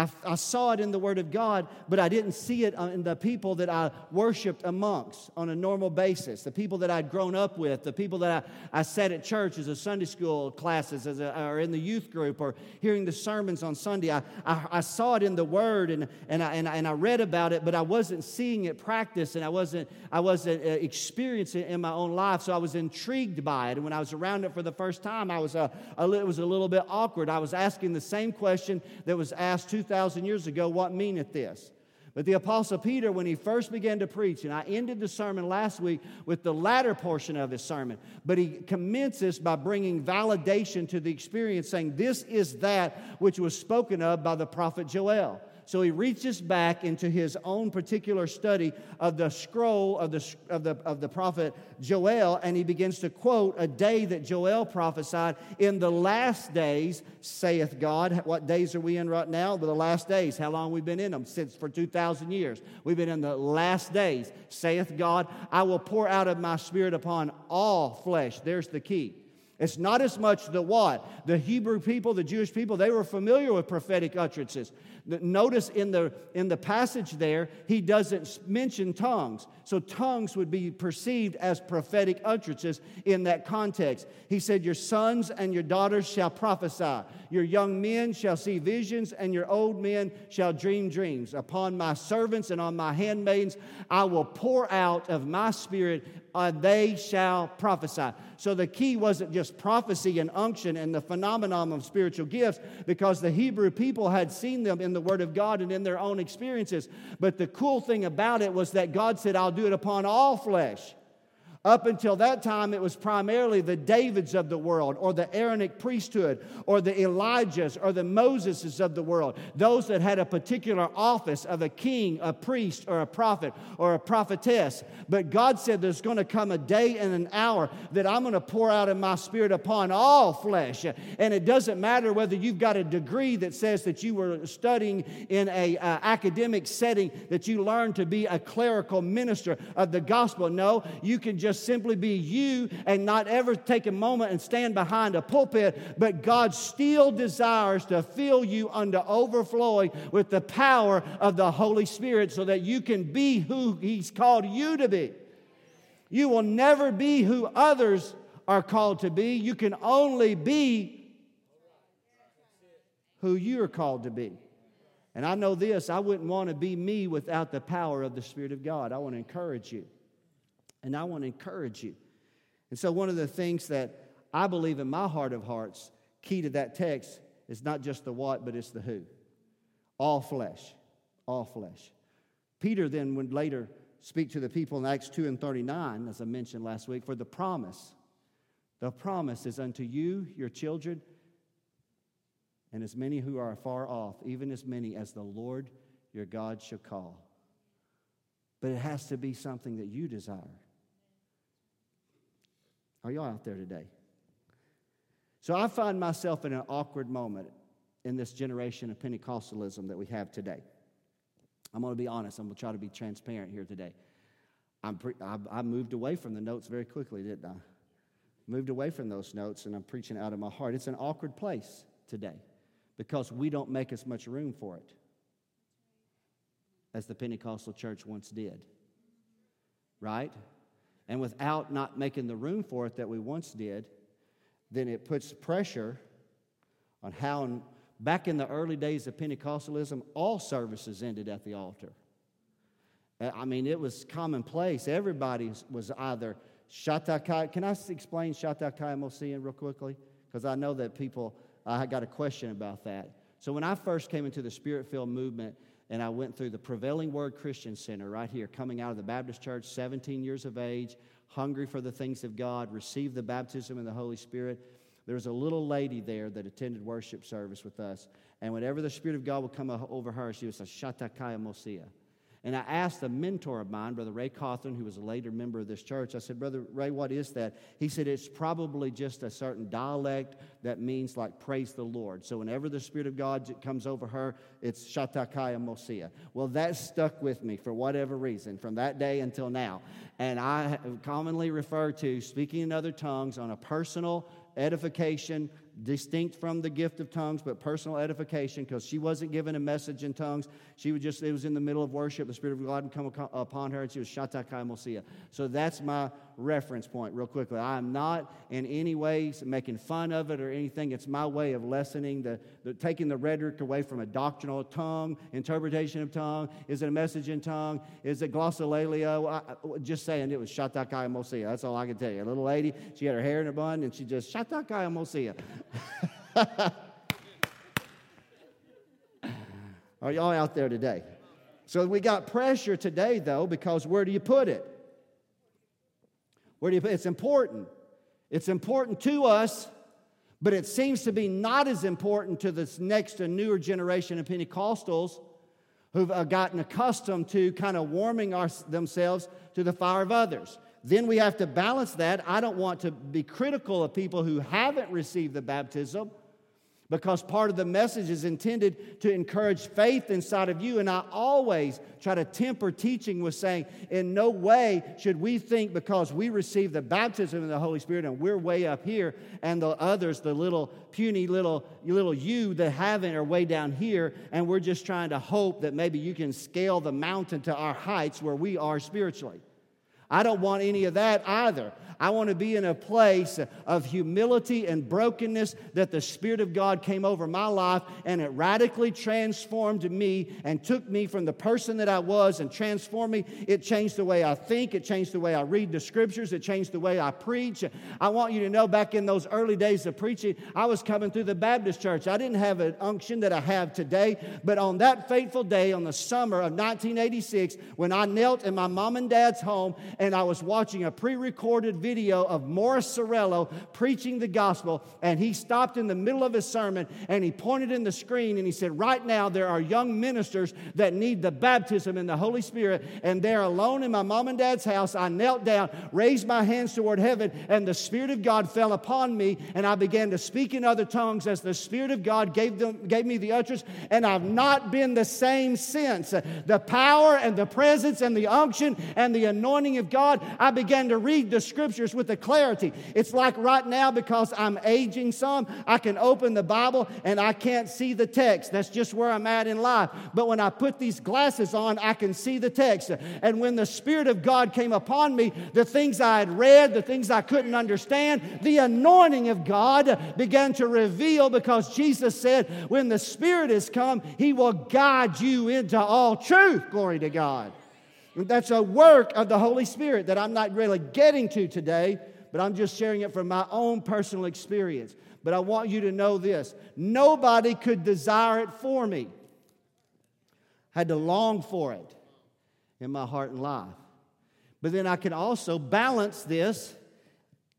I, I, saw it in the Word of God, but I didn't see it uh, in the people that I worshiped amongst on a normal basis, the people that I'd grown up with, the people that I, I sat at church as a Sunday school classes as a, or in the youth group or hearing the sermons on Sunday. I, I, I saw it in the Word and, and, I, and, and I read about it, but I wasn't seeing it practiced and I wasn't, I wasn't uh, experiencing it in my own life, so I was intrigued by it. And when I was around it for the first time, I was a, a, it was a little bit awkward. I was asking the same question that was asked 2,000 years ago what meaneth this? But the Apostle Peter, when he first began to preach, and I ended the sermon last week with the latter portion of his sermon, but he commences by bringing validation to the experience, saying, This is that which was spoken of by the prophet Joel. So he reaches back into his own particular study of the scroll of the, of the, of the prophet Joel, and he begins to quote a day that Joel prophesied in the last days, saith God. What days are we in right now? The last days. How long we've been in them? Since for 2,000 years. We've been in the last days, saith God. I will pour out of my spirit upon all flesh. There's the key. It's not as much the what. The Hebrew people, the Jewish people, they were familiar with prophetic utterances. Notice in the, in the passage there, he doesn't mention tongues. So tongues would be perceived as prophetic utterances in that context. He said, Your sons and your daughters shall prophesy, your young men shall see visions, and your old men shall dream dreams. Upon my servants and on my handmaidens, I will pour out of my spirit, and they shall prophesy. So the key wasn't just prophecy and unction and the phenomenon of spiritual gifts, because the Hebrew people had seen them in the Word of God and in their own experiences. But the cool thing about it was that God said, I'll do it upon all flesh. Up until that time, it was primarily the Davids of the world, or the Aaronic priesthood, or the Elijahs, or the Moseses of the world. Those that had a particular office of a king, a priest, or a prophet, or a prophetess. But God said there's going to come a day and an hour that I'm going to pour out of my spirit upon all flesh. And it doesn't matter whether you've got a degree that says that you were studying in an uh, academic setting, that you learned to be a clerical minister of the gospel. No, you can just just simply be you and not ever take a moment and stand behind a pulpit, but God still desires to fill you unto overflowing with the power of the Holy Spirit so that you can be who He's called you to be. You will never be who others are called to be. You can only be who you are called to be. And I know this I wouldn't want to be me without the power of the Spirit of God. I want to encourage you. And I want to encourage you. And so, one of the things that I believe in my heart of hearts, key to that text, is not just the what, but it's the who. All flesh. All flesh. Peter then would later speak to the people in Acts 2 and 39, as I mentioned last week, for the promise. The promise is unto you, your children, and as many who are far off, even as many as the Lord your God shall call. But it has to be something that you desire. Are y'all out there today? So I find myself in an awkward moment in this generation of Pentecostalism that we have today. I'm going to be honest. I'm going to try to be transparent here today. I'm pre- I, I moved away from the notes very quickly, didn't I? Moved away from those notes, and I'm preaching out of my heart. It's an awkward place today because we don't make as much room for it as the Pentecostal church once did. Right? And without not making the room for it that we once did, then it puts pressure on how, in, back in the early days of Pentecostalism, all services ended at the altar. Uh, I mean, it was commonplace. Everybody was either Shatakai. Can I explain Shatakai Mosian real quickly? Because I know that people, I got a question about that. So when I first came into the Spirit filled movement, and I went through the Prevailing Word Christian Center right here, coming out of the Baptist Church, 17 years of age, hungry for the things of God, received the baptism in the Holy Spirit. There was a little lady there that attended worship service with us, and whenever the Spirit of God would come over her, she would say, Shatakaya Mosia. And I asked a mentor of mine, Brother Ray Cawthorn, who was a later member of this church, I said, Brother Ray, what is that? He said, It's probably just a certain dialect that means like praise the Lord. So whenever the Spirit of God comes over her, it's Shatakaya Mosia. Well, that stuck with me for whatever reason from that day until now. And I commonly refer to speaking in other tongues on a personal edification distinct from the gift of tongues, but personal edification, because she wasn't given a message in tongues. She was just, it was in the middle of worship. The Spirit of God would come upon her, and she was Shatakai Mosia. So that's my reference point, real quickly. I am not in any way making fun of it or anything. It's my way of lessening the, the taking the rhetoric away from a doctrinal tongue, interpretation of tongue. Is it a message in tongue? Is it glossolalia? I, just saying it was Shatakai Mosia. That's all I can tell you. A little lady, she had her hair in a bun, and she just Shatakai Mosia. Are y'all out there today? So we got pressure today, though, because where do you put it? Where do you put it? It's important. It's important to us, but it seems to be not as important to this next and newer generation of Pentecostals who've uh, gotten accustomed to kind of warming our, themselves to the fire of others. Then we have to balance that. I don't want to be critical of people who haven't received the baptism because part of the message is intended to encourage faith inside of you. And I always try to temper teaching with saying, in no way should we think because we receive the baptism of the Holy Spirit and we're way up here, and the others, the little puny little, little you that haven't, are way down here, and we're just trying to hope that maybe you can scale the mountain to our heights where we are spiritually. I don't want any of that either. I want to be in a place of humility and brokenness that the Spirit of God came over my life and it radically transformed me and took me from the person that I was and transformed me. It changed the way I think, it changed the way I read the scriptures, it changed the way I preach. I want you to know back in those early days of preaching, I was coming through the Baptist church. I didn't have an unction that I have today, but on that fateful day, on the summer of 1986, when I knelt in my mom and dad's home and I was watching a pre recorded video of Morris Cerullo preaching the gospel, and he stopped in the middle of his sermon and he pointed in the screen and he said, Right now, there are young ministers that need the baptism in the Holy Spirit, and they're alone in my mom and dad's house. I knelt down, raised my hands toward heaven, and the Spirit of God fell upon me, and I began to speak in other tongues as the Spirit of God gave, them, gave me the utterance, and I've not been the same since. The power and the presence and the unction and the anointing of God, I began to read the scriptures with the clarity. It's like right now, because I'm aging some, I can open the Bible and I can't see the text. That's just where I'm at in life. But when I put these glasses on, I can see the text. And when the Spirit of God came upon me, the things I had read, the things I couldn't understand, the anointing of God began to reveal because Jesus said, when the Spirit is come, He will guide you into all truth. Glory to God. That's a work of the Holy Spirit that I'm not really getting to today, but I'm just sharing it from my own personal experience. But I want you to know this nobody could desire it for me. I had to long for it in my heart and life. But then I can also balance this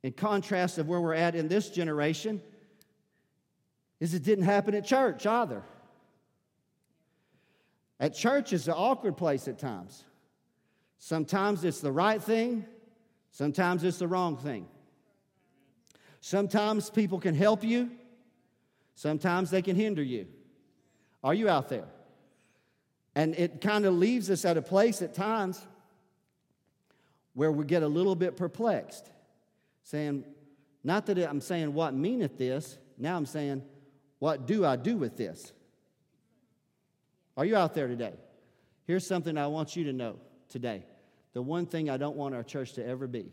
in contrast of where we're at in this generation is it didn't happen at church either. At church is an awkward place at times. Sometimes it's the right thing, sometimes it's the wrong thing. Sometimes people can help you, sometimes they can hinder you. Are you out there? And it kind of leaves us at a place at times where we get a little bit perplexed, saying, not that I'm saying what meaneth this, now I'm saying, what do I do with this? Are you out there today? Here's something I want you to know today. The one thing I don't want our church to ever be,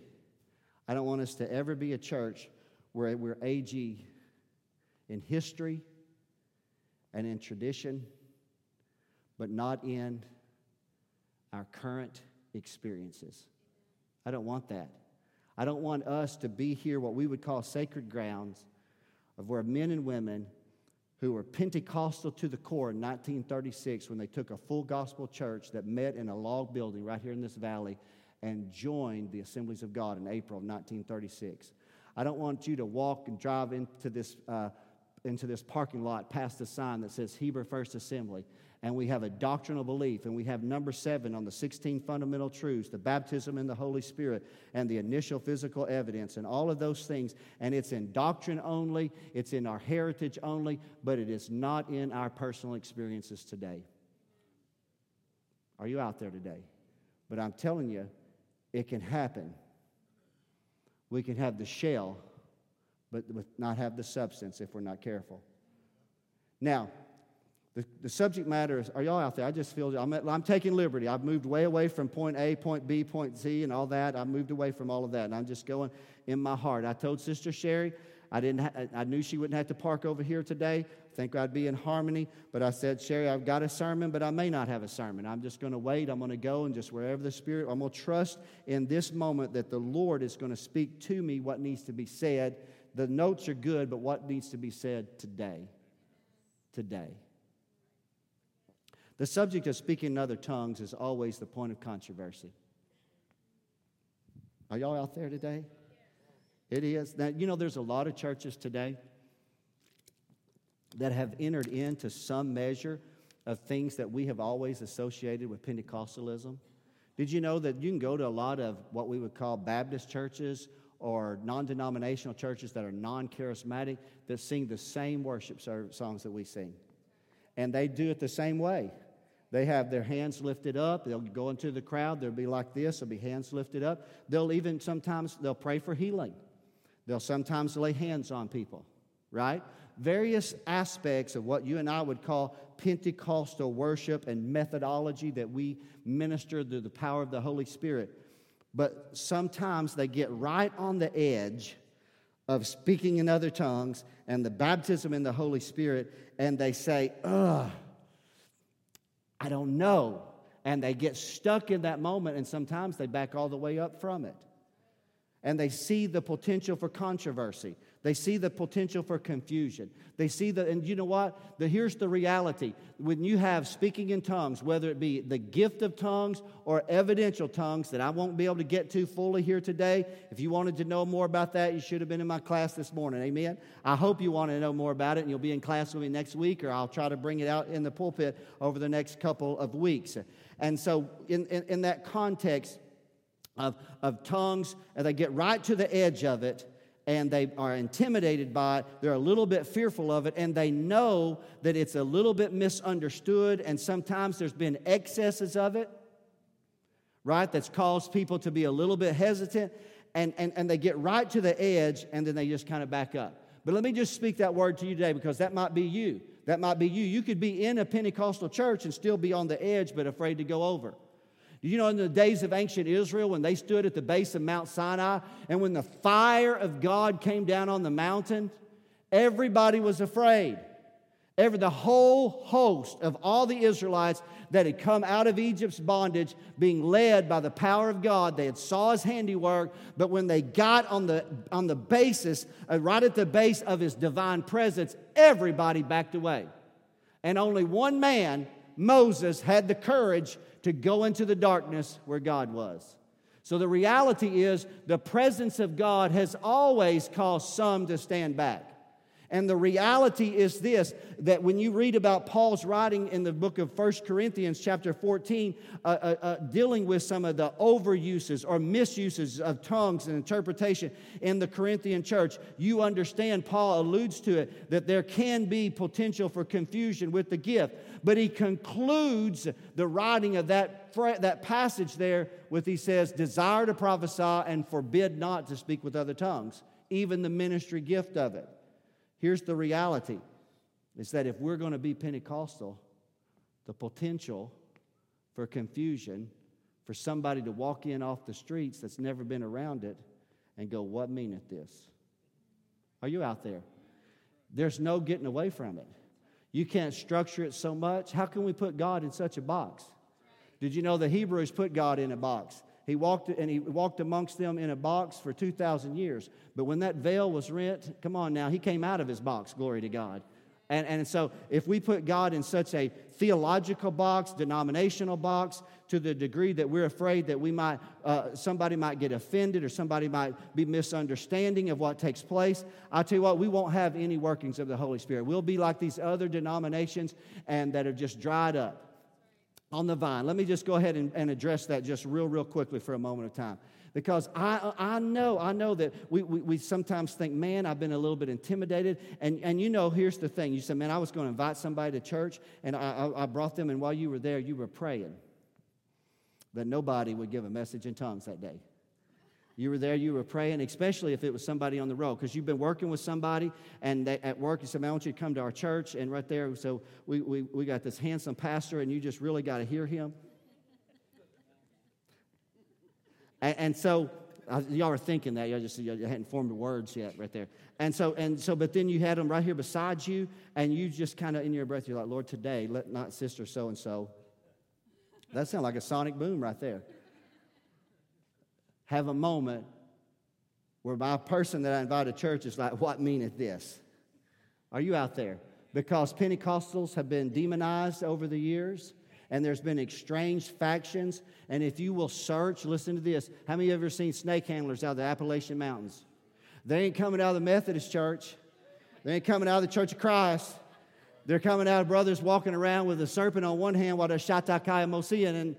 I don't want us to ever be a church where we're AG in history and in tradition, but not in our current experiences. I don't want that. I don't want us to be here, what we would call sacred grounds, of where men and women who were Pentecostal to the core in 1936 when they took a full gospel church that met in a log building right here in this valley and joined the Assemblies of God in April of 1936. I don't want you to walk and drive into this, uh, into this parking lot past the sign that says Hebrew First Assembly and we have a doctrinal belief, and we have number seven on the 16 fundamental truths the baptism in the Holy Spirit, and the initial physical evidence, and all of those things. And it's in doctrine only, it's in our heritage only, but it is not in our personal experiences today. Are you out there today? But I'm telling you, it can happen. We can have the shell, but not have the substance if we're not careful. Now, the, the subject matter is, are y'all out there? I just feel, I'm, I'm taking liberty. I've moved way away from point A, point B, point Z, and all that. I've moved away from all of that, and I'm just going in my heart. I told Sister Sherry, I, didn't ha- I knew she wouldn't have to park over here today. Think I'd be in harmony. But I said, Sherry, I've got a sermon, but I may not have a sermon. I'm just going to wait. I'm going to go and just wherever the Spirit, I'm going to trust in this moment that the Lord is going to speak to me what needs to be said. The notes are good, but what needs to be said today? Today. The subject of speaking in other tongues is always the point of controversy. Are y'all out there today? It is. Now, you know, there's a lot of churches today that have entered into some measure of things that we have always associated with Pentecostalism. Did you know that you can go to a lot of what we would call Baptist churches or non denominational churches that are non charismatic that sing the same worship songs that we sing. And they do it the same way. They have their hands lifted up. They'll go into the crowd. They'll be like this. There'll be hands lifted up. They'll even sometimes they'll pray for healing. They'll sometimes lay hands on people, right? Various aspects of what you and I would call Pentecostal worship and methodology that we minister through the power of the Holy Spirit. But sometimes they get right on the edge of speaking in other tongues and the baptism in the Holy Spirit, and they say, Ugh I don't know. And they get stuck in that moment, and sometimes they back all the way up from it. And they see the potential for controversy. They see the potential for confusion. They see the, and you know what? The, here's the reality. When you have speaking in tongues, whether it be the gift of tongues or evidential tongues that I won't be able to get to fully here today, if you wanted to know more about that, you should have been in my class this morning. Amen? I hope you want to know more about it and you'll be in class with me next week or I'll try to bring it out in the pulpit over the next couple of weeks. And so, in, in, in that context of, of tongues, and they get right to the edge of it, and they are intimidated by it. They're a little bit fearful of it, and they know that it's a little bit misunderstood, and sometimes there's been excesses of it, right? That's caused people to be a little bit hesitant, and, and, and they get right to the edge, and then they just kind of back up. But let me just speak that word to you today because that might be you. That might be you. You could be in a Pentecostal church and still be on the edge, but afraid to go over. Do you know in the days of ancient Israel when they stood at the base of Mount Sinai and when the fire of God came down on the mountain, everybody was afraid. Every, the whole host of all the Israelites that had come out of Egypt's bondage, being led by the power of God, they had saw his handiwork, but when they got on the, on the basis, uh, right at the base of his divine presence, everybody backed away. And only one man, Moses, had the courage to go into the darkness where God was. So the reality is, the presence of God has always caused some to stand back. And the reality is this that when you read about Paul's writing in the book of First Corinthians, chapter 14, uh, uh, uh, dealing with some of the overuses or misuses of tongues and interpretation in the Corinthian church, you understand Paul alludes to it that there can be potential for confusion with the gift. But he concludes the writing of that, that passage there with, he says, desire to prophesy and forbid not to speak with other tongues, even the ministry gift of it. Here's the reality is that if we're going to be Pentecostal, the potential for confusion, for somebody to walk in off the streets that's never been around it and go, What meaneth this? Are you out there? There's no getting away from it. You can't structure it so much. How can we put God in such a box? Did you know the Hebrews put God in a box? He walked and he walked amongst them in a box for 2,000 years. But when that veil was rent, come on now, he came out of his box, glory to God. And, and so if we put God in such a theological box, denominational box, to the degree that we're afraid that we might, uh, somebody might get offended or somebody might be misunderstanding of what takes place, i tell you what, we won't have any workings of the Holy Spirit. We'll be like these other denominations and that have just dried up on the vine. Let me just go ahead and, and, address that just real, real quickly for a moment of time. Because I, I know, I know that we, we, we, sometimes think, man, I've been a little bit intimidated. And, and you know, here's the thing. You said, man, I was going to invite somebody to church, and I, I, I brought them, and while you were there, you were praying that nobody would give a message in tongues that day. You were there, you were praying, especially if it was somebody on the road, because you've been working with somebody, and they, at work you said, Man, I want you to come to our church. And right there, so we, we, we got this handsome pastor, and you just really got to hear him. and, and so y'all are thinking that y'all just y'all hadn't formed words yet right there and so and so but then you had them right here beside you and you just kind of in your breath you're like lord today let not sister so and so that sounds like a sonic boom right there have a moment where my person that I invite to church is like, What meaneth this? Are you out there? Because Pentecostals have been demonized over the years and there's been exchanged factions. And if you will search, listen to this. How many of you ever seen snake handlers out of the Appalachian Mountains? They ain't coming out of the Methodist church. They ain't coming out of the Church of Christ. They're coming out of brothers walking around with a serpent on one hand while they're Shatakaya Mosian and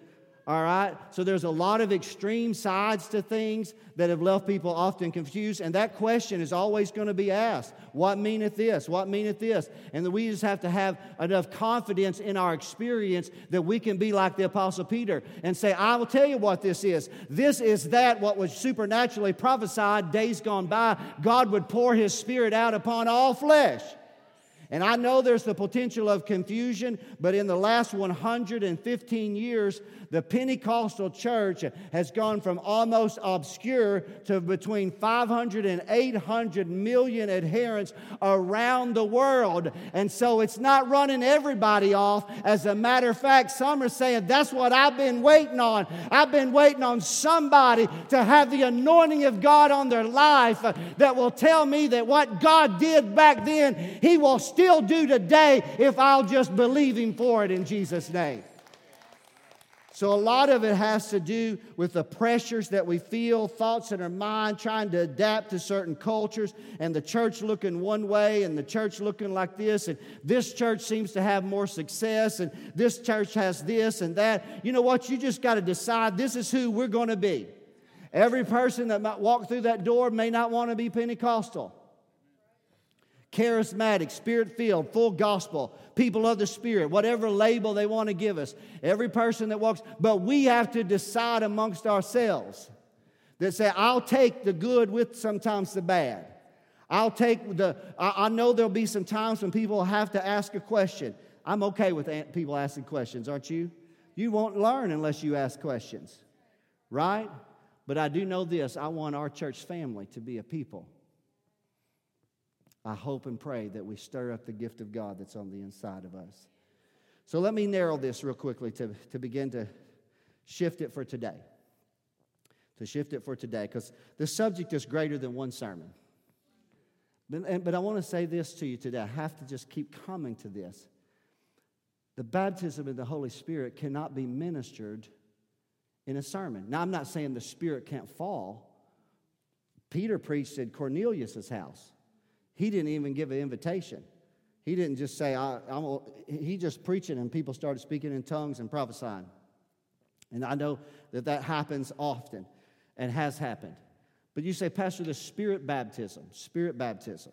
All right? So there's a lot of extreme sides to things that have left people often confused. And that question is always going to be asked What meaneth this? What meaneth this? And we just have to have enough confidence in our experience that we can be like the Apostle Peter and say, I will tell you what this is. This is that what was supernaturally prophesied days gone by. God would pour his spirit out upon all flesh. And I know there's the potential of confusion, but in the last 115 years, the Pentecostal church has gone from almost obscure to between 500 and 800 million adherents around the world. And so it's not running everybody off. As a matter of fact, some are saying, That's what I've been waiting on. I've been waiting on somebody to have the anointing of God on their life that will tell me that what God did back then, He will still do today if I'll just believe Him for it in Jesus' name. So, a lot of it has to do with the pressures that we feel, thoughts in our mind, trying to adapt to certain cultures, and the church looking one way, and the church looking like this, and this church seems to have more success, and this church has this and that. You know what? You just got to decide this is who we're going to be. Every person that might walk through that door may not want to be Pentecostal charismatic, spirit filled, full gospel, people of the Spirit, whatever label they want to give us. Every person that walks, but we have to decide amongst ourselves that say, I'll take the good with sometimes the bad. I'll take the, I, I know there'll be some times when people have to ask a question. I'm okay with people asking questions, aren't you? You won't learn unless you ask questions, right? But I do know this I want our church family to be a people I hope and pray that we stir up the gift of God that's on the inside of us. So let me narrow this real quickly to, to begin to shift it for today. To shift it for today, because the subject is greater than one sermon. But, but I want to say this to you today. I have to just keep coming to this. The baptism of the Holy Spirit cannot be ministered in a sermon. Now, I'm not saying the Spirit can't fall. Peter preached at Cornelius' house. He didn't even give an invitation. He didn't just say, I, am he just preaching and people started speaking in tongues and prophesying. And I know that that happens often and has happened. But you say, Pastor, the spirit baptism, spirit baptism.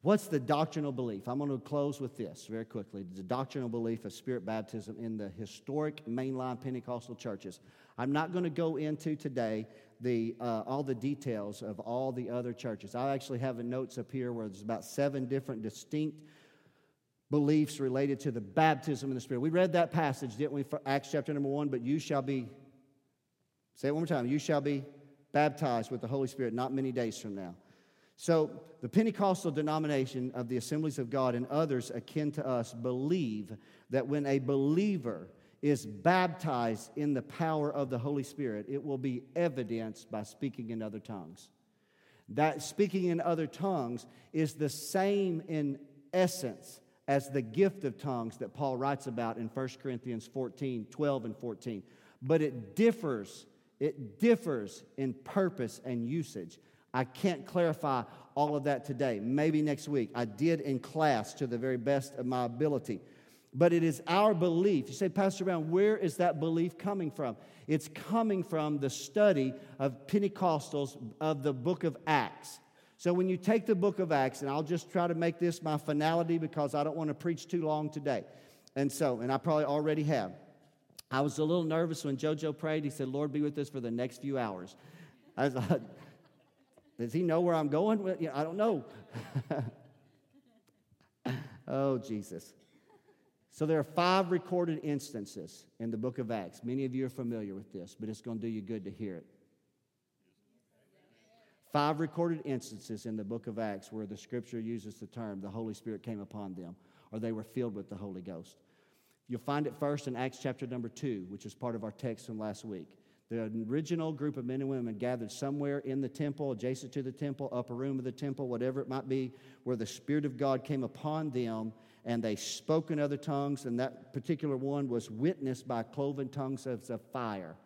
What's the doctrinal belief? I'm going to close with this very quickly. The doctrinal belief of spirit baptism in the historic mainline Pentecostal churches. I'm not going to go into today the, uh, all the details of all the other churches. I actually have notes up here where there's about seven different distinct beliefs related to the baptism in the Spirit. We read that passage, didn't we, for Acts chapter number one? But you shall be, say it one more time, you shall be baptized with the Holy Spirit not many days from now. So, the Pentecostal denomination of the Assemblies of God and others akin to us believe that when a believer is baptized in the power of the Holy Spirit, it will be evidenced by speaking in other tongues. That speaking in other tongues is the same in essence as the gift of tongues that Paul writes about in 1 Corinthians 14 12 and 14. But it differs, it differs in purpose and usage. I can't clarify all of that today. Maybe next week. I did in class to the very best of my ability. But it is our belief. You say, Pastor Brown, where is that belief coming from? It's coming from the study of Pentecostals of the book of Acts. So when you take the book of Acts, and I'll just try to make this my finality because I don't want to preach too long today. And so, and I probably already have. I was a little nervous when JoJo prayed. He said, Lord, be with us for the next few hours. I was like, does he know where I'm going? I don't know. oh, Jesus. So there are five recorded instances in the book of Acts. Many of you are familiar with this, but it's going to do you good to hear it. Five recorded instances in the book of Acts where the scripture uses the term the Holy Spirit came upon them or they were filled with the Holy Ghost. You'll find it first in Acts chapter number two, which is part of our text from last week. The original group of men and women gathered somewhere in the temple, adjacent to the temple, upper room of the temple, whatever it might be, where the Spirit of God came upon them and they spoke in other tongues, and that particular one was witnessed by cloven tongues of fire,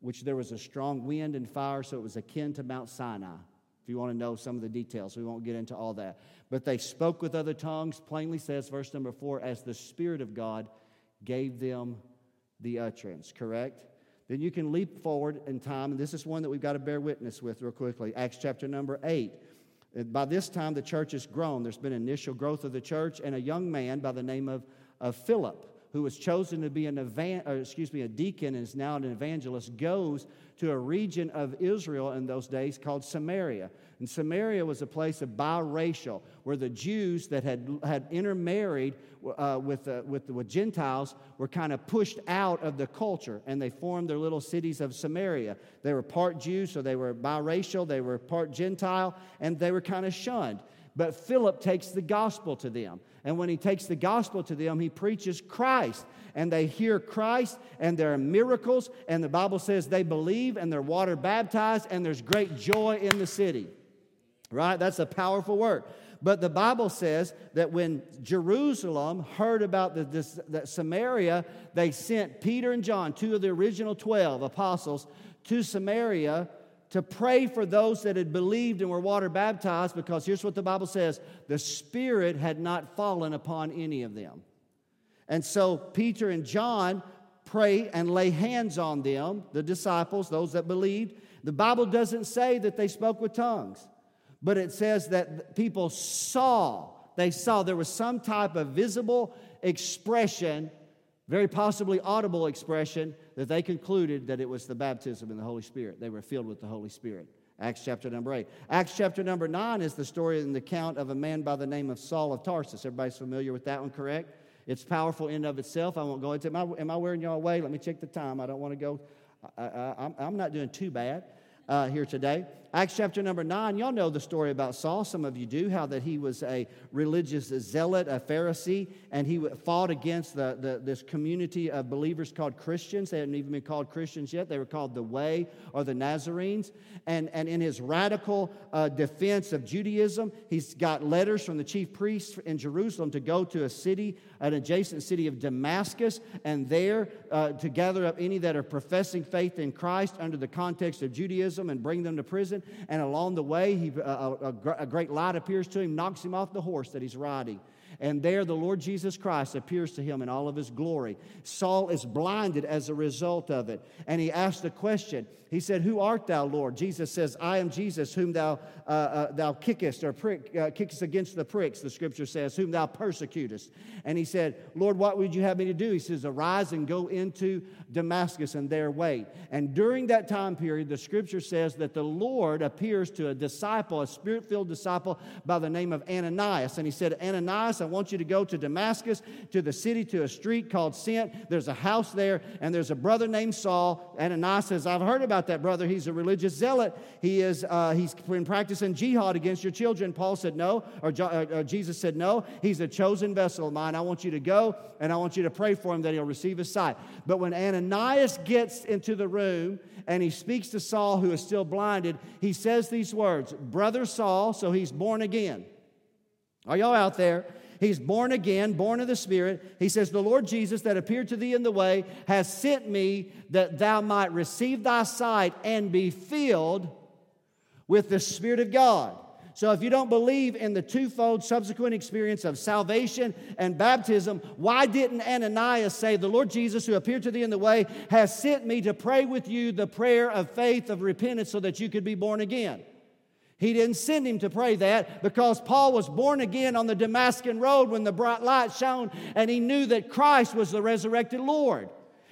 which there was a strong wind and fire, so it was akin to Mount Sinai. If you want to know some of the details, we won't get into all that. But they spoke with other tongues, plainly says, verse number four, as the Spirit of God gave them the utterance, correct? Then you can leap forward in time, and this is one that we've got to bear witness with real quickly. Acts chapter number 8. By this time, the church has grown. There's been initial growth of the church, and a young man by the name of, of Philip, who was chosen to be an evan- excuse me, a deacon and is now an evangelist, goes to a region of Israel in those days called Samaria. And Samaria was a place of biracial, where the Jews that had, had intermarried uh, with, uh, with, with Gentiles were kind of pushed out of the culture, and they formed their little cities of Samaria. They were part Jew, so they were biracial, they were part Gentile, and they were kind of shunned. But Philip takes the gospel to them. And when he takes the gospel to them, he preaches Christ. And they hear Christ, and there are miracles. And the Bible says they believe, and they're water baptized, and there's great joy in the city. Right? That's a powerful word. But the Bible says that when Jerusalem heard about the, this, that Samaria, they sent Peter and John, two of the original 12 apostles, to Samaria to pray for those that had believed and were water baptized because here's what the Bible says the Spirit had not fallen upon any of them. And so Peter and John pray and lay hands on them, the disciples, those that believed. The Bible doesn't say that they spoke with tongues, but it says that people saw, they saw there was some type of visible expression very possibly audible expression, that they concluded that it was the baptism in the Holy Spirit. They were filled with the Holy Spirit. Acts chapter number 8. Acts chapter number 9 is the story and the account of a man by the name of Saul of Tarsus. Everybody's familiar with that one, correct? It's powerful in of itself. I won't go into it. Am I, am I wearing y'all away? Let me check the time. I don't want to go. I, am not doing too bad uh, here today. Acts chapter number 9, y'all know the story about Saul. Some of you do, how that he was a religious zealot, a Pharisee, and he fought against the, the, this community of believers called Christians. They hadn't even been called Christians yet. They were called the Way or the Nazarenes. And, and in his radical uh, defense of Judaism, he's got letters from the chief priests in Jerusalem to go to a city, an adjacent city of Damascus, and there uh, to gather up any that are professing faith in Christ under the context of Judaism and bring them to prison. And along the way, he, uh, a, a great light appears to him, knocks him off the horse that he's riding. And there, the Lord Jesus Christ appears to him in all of his glory. Saul is blinded as a result of it. And he asks a question. He said, Who art thou, Lord? Jesus says, I am Jesus, whom thou, uh, uh, thou kickest or prick, uh, kickest against the pricks, the scripture says, whom thou persecutest. And he said, Lord, what would you have me to do? He says, Arise and go into Damascus and there wait. And during that time period, the scripture says that the Lord appears to a disciple, a spirit filled disciple by the name of Ananias. And he said, Ananias, I want you to go to Damascus, to the city, to a street called Sent. There's a house there, and there's a brother named Saul. Ananias says, I've heard about that brother. He's a religious zealot. He is, uh, he's been practicing jihad against your children. Paul said no, or, uh, uh, Jesus said no. He's a chosen vessel of mine. I want you to go, and I want you to pray for him that he'll receive his sight. But when Ananias gets into the room and he speaks to Saul, who is still blinded, he says these words Brother Saul, so he's born again. Are y'all out there? He's born again, born of the Spirit. He says, The Lord Jesus that appeared to thee in the way has sent me that thou might receive thy sight and be filled with the Spirit of God. So, if you don't believe in the twofold subsequent experience of salvation and baptism, why didn't Ananias say, The Lord Jesus, who appeared to thee in the way, has sent me to pray with you the prayer of faith, of repentance, so that you could be born again? He didn't send him to pray that because Paul was born again on the Damascus road when the bright light shone and he knew that Christ was the resurrected Lord.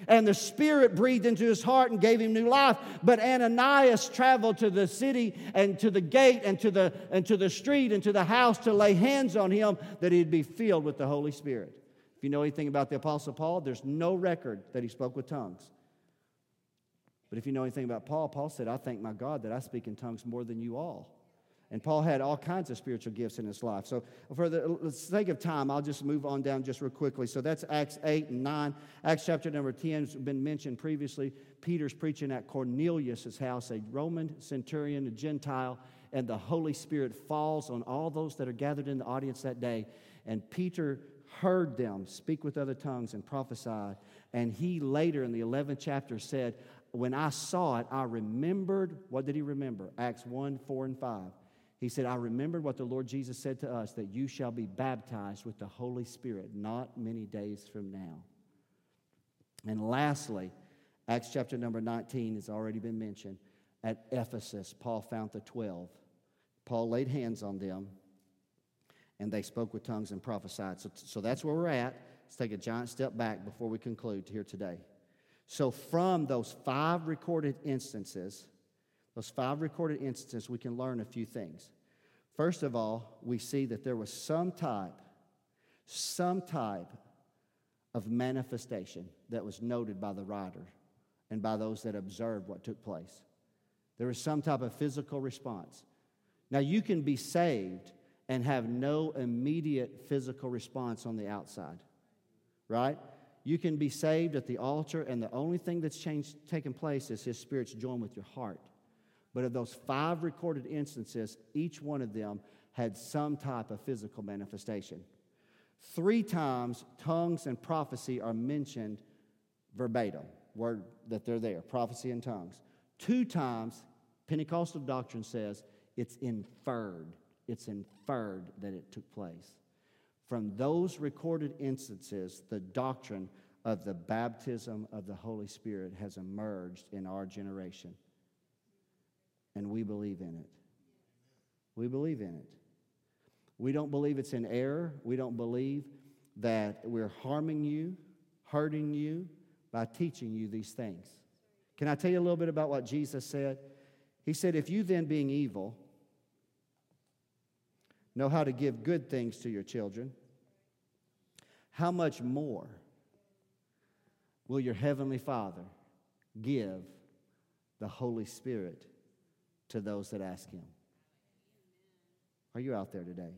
And the Spirit breathed into his heart and gave him new life. But Ananias traveled to the city and to the gate and to the, and to the street and to the house to lay hands on him that he'd be filled with the Holy Spirit. If you know anything about the Apostle Paul, there's no record that he spoke with tongues. But if you know anything about Paul, Paul said, I thank my God that I speak in tongues more than you all. And Paul had all kinds of spiritual gifts in his life. So, for the sake of time, I'll just move on down just real quickly. So, that's Acts 8 and 9. Acts chapter number 10 has been mentioned previously. Peter's preaching at Cornelius' house, a Roman centurion, a Gentile, and the Holy Spirit falls on all those that are gathered in the audience that day. And Peter heard them speak with other tongues and prophesied. And he later in the 11th chapter said, when I saw it, I remembered. What did he remember? Acts 1, 4, and 5. He said, I remembered what the Lord Jesus said to us that you shall be baptized with the Holy Spirit not many days from now. And lastly, Acts chapter number 19 has already been mentioned. At Ephesus, Paul found the 12. Paul laid hands on them, and they spoke with tongues and prophesied. So, so that's where we're at. Let's take a giant step back before we conclude here today. So, from those five recorded instances, those five recorded instances, we can learn a few things. First of all, we see that there was some type, some type of manifestation that was noted by the writer and by those that observed what took place. There was some type of physical response. Now, you can be saved and have no immediate physical response on the outside, right? You can be saved at the altar, and the only thing that's changed, taken place is His Spirit's joined with your heart. But of those five recorded instances, each one of them had some type of physical manifestation. Three times, tongues and prophecy are mentioned verbatim, word that they're there, prophecy and tongues. Two times, Pentecostal doctrine says it's inferred. It's inferred that it took place. From those recorded instances, the doctrine of the baptism of the Holy Spirit has emerged in our generation and we believe in it. We believe in it. We don't believe it's an error. We don't believe that we're harming you, hurting you by teaching you these things. Can I tell you a little bit about what Jesus said? He said, If you then, being evil, know how to give good things to your children, how much more will your heavenly Father give the Holy Spirit to those that ask Him. Are you out there today?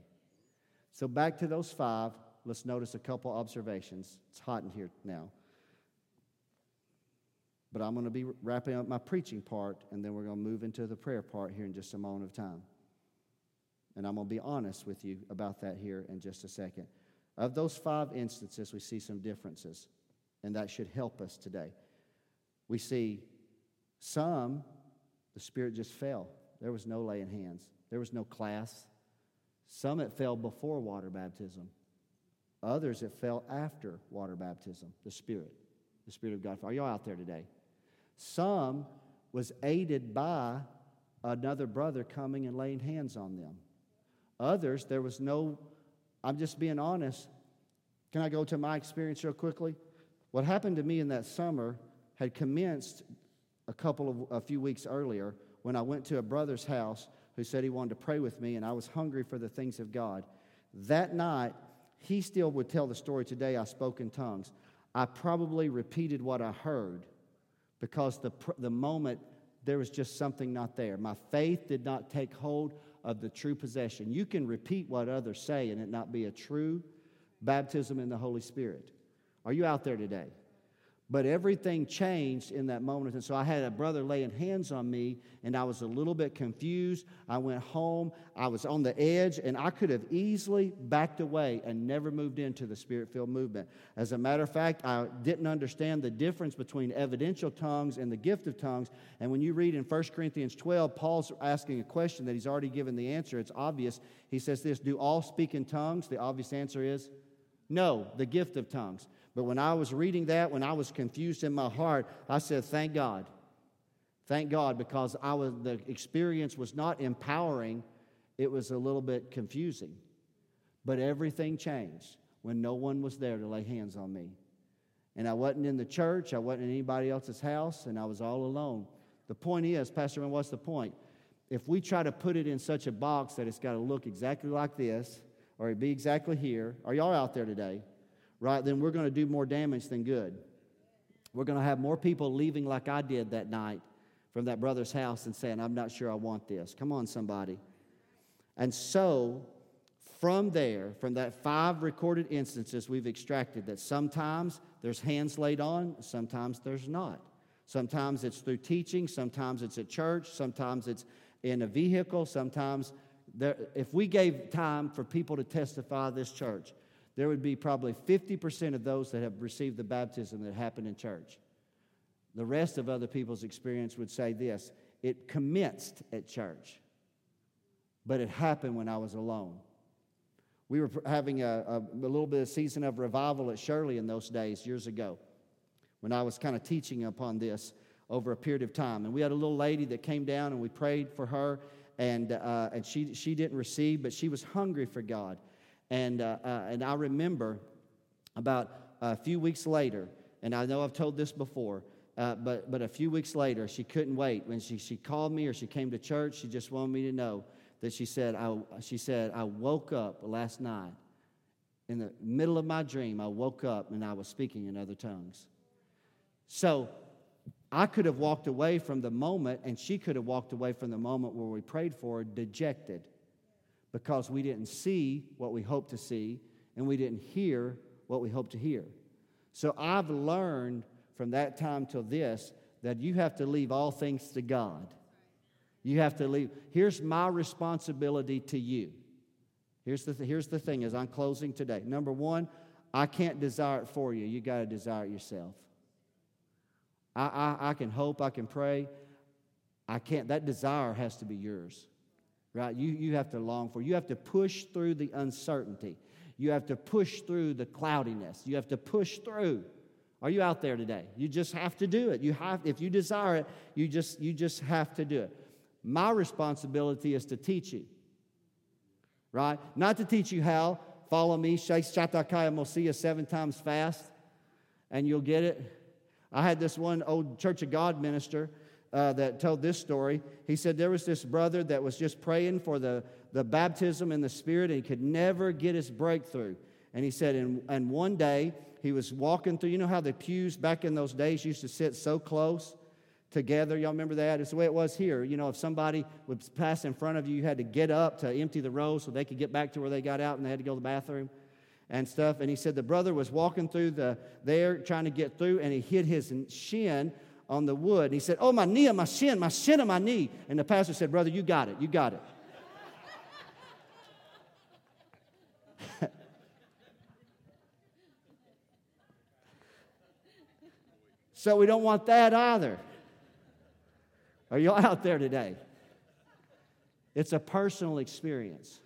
So, back to those five, let's notice a couple observations. It's hot in here now. But I'm going to be wrapping up my preaching part, and then we're going to move into the prayer part here in just a moment of time. And I'm going to be honest with you about that here in just a second. Of those five instances, we see some differences, and that should help us today. We see some the Spirit just fell. There was no laying hands, there was no class. Some it fell before water baptism, others it fell after water baptism, the Spirit, the Spirit of God. Are y'all out there today? Some was aided by another brother coming and laying hands on them. Others, there was no, I'm just being honest. Can I go to my experience real quickly? What happened to me in that summer had commenced a couple of a few weeks earlier when I went to a brother's house who said he wanted to pray with me and I was hungry for the things of God. That night, he still would tell the story today. I spoke in tongues. I probably repeated what I heard because the, the moment there was just something not there. My faith did not take hold of the true possession. You can repeat what others say and it not be a true baptism in the Holy Spirit. Are you out there today? But everything changed in that moment. And so I had a brother laying hands on me, and I was a little bit confused. I went home. I was on the edge, and I could have easily backed away and never moved into the spirit filled movement. As a matter of fact, I didn't understand the difference between evidential tongues and the gift of tongues. And when you read in 1 Corinthians 12, Paul's asking a question that he's already given the answer. It's obvious. He says this Do all speak in tongues? The obvious answer is no, the gift of tongues. But when I was reading that, when I was confused in my heart, I said, Thank God. Thank God, because I was, the experience was not empowering, it was a little bit confusing. But everything changed when no one was there to lay hands on me. And I wasn't in the church, I wasn't in anybody else's house, and I was all alone. The point is, Pastor, Man, what's the point? If we try to put it in such a box that it's got to look exactly like this, or it be exactly here, are y'all out there today? Right, then we're going to do more damage than good. We're going to have more people leaving like I did that night from that brother's house and saying, I'm not sure I want this. Come on, somebody. And so, from there, from that five recorded instances, we've extracted that sometimes there's hands laid on, sometimes there's not. Sometimes it's through teaching, sometimes it's at church, sometimes it's in a vehicle, sometimes there, if we gave time for people to testify this church, there would be probably 50% of those that have received the baptism that happened in church. The rest of other people's experience would say this it commenced at church, but it happened when I was alone. We were having a, a, a little bit of season of revival at Shirley in those days, years ago. when I was kind of teaching upon this over a period of time. And we had a little lady that came down and we prayed for her, and, uh, and she, she didn't receive, but she was hungry for God. And, uh, uh, and I remember about a few weeks later, and I know I've told this before, uh, but, but a few weeks later, she couldn't wait. When she, she called me or she came to church, she just wanted me to know that she said, I, she said, I woke up last night. In the middle of my dream, I woke up and I was speaking in other tongues. So I could have walked away from the moment, and she could have walked away from the moment where we prayed for her dejected because we didn't see what we hoped to see and we didn't hear what we hoped to hear. So I've learned from that time till this that you have to leave all things to God. You have to leave. Here's my responsibility to you. Here's the, th- here's the thing as I'm closing today. Number one, I can't desire it for you. You got to desire it yourself. I, I, I can hope, I can pray. I can't, that desire has to be yours, right? You, you have to long for, you have to push through the uncertainty. You have to push through the cloudiness. You have to push through. Are you out there today? You just have to do it. You have, if you desire it, you just, you just have to do it. My responsibility is to teach you, right? Not to teach you how. Follow me, Shatakaya Mosia seven times fast, and you'll get it. I had this one old Church of God minister uh, that told this story. He said there was this brother that was just praying for the, the baptism in the Spirit and he could never get his breakthrough. And he said, and, and one day he was walking through, you know how the pews back in those days used to sit so close together? Y'all remember that? It's the way it was here. You know, if somebody would pass in front of you, you had to get up to empty the row so they could get back to where they got out and they had to go to the bathroom and stuff. And he said the brother was walking through the there trying to get through, and he hit his shin on the wood. And he said, "Oh my knee, my shin, my shin on my knee." And the pastor said, "Brother, you got it. You got it." so we don't want that either. Are y'all out there today? It's a personal experience.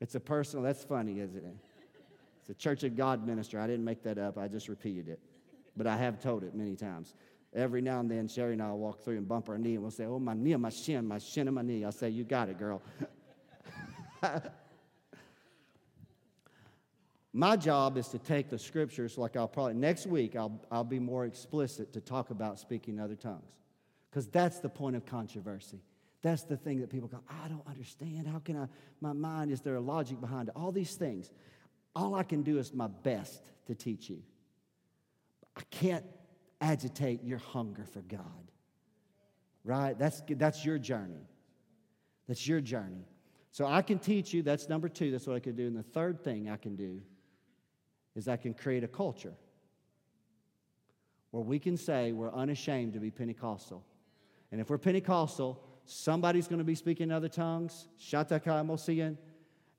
It's a personal, that's funny, isn't it? It's a Church of God minister. I didn't make that up, I just repeated it. But I have told it many times. Every now and then, Sherry and I will walk through and bump our knee and we'll say, Oh, my knee, my shin, my shin and my knee. I'll say, You got it, girl. my job is to take the scriptures, like I'll probably, next week, I'll, I'll be more explicit to talk about speaking other tongues. Because that's the point of controversy. That's the thing that people go, I don't understand. How can I? My mind, is there a logic behind it? All these things. All I can do is my best to teach you. I can't agitate your hunger for God. Right? That's, that's your journey. That's your journey. So I can teach you. That's number two. That's what I can do. And the third thing I can do is I can create a culture where we can say we're unashamed to be Pentecostal. And if we're Pentecostal, Somebody's going to be speaking in other tongues, Shatakai Mosian,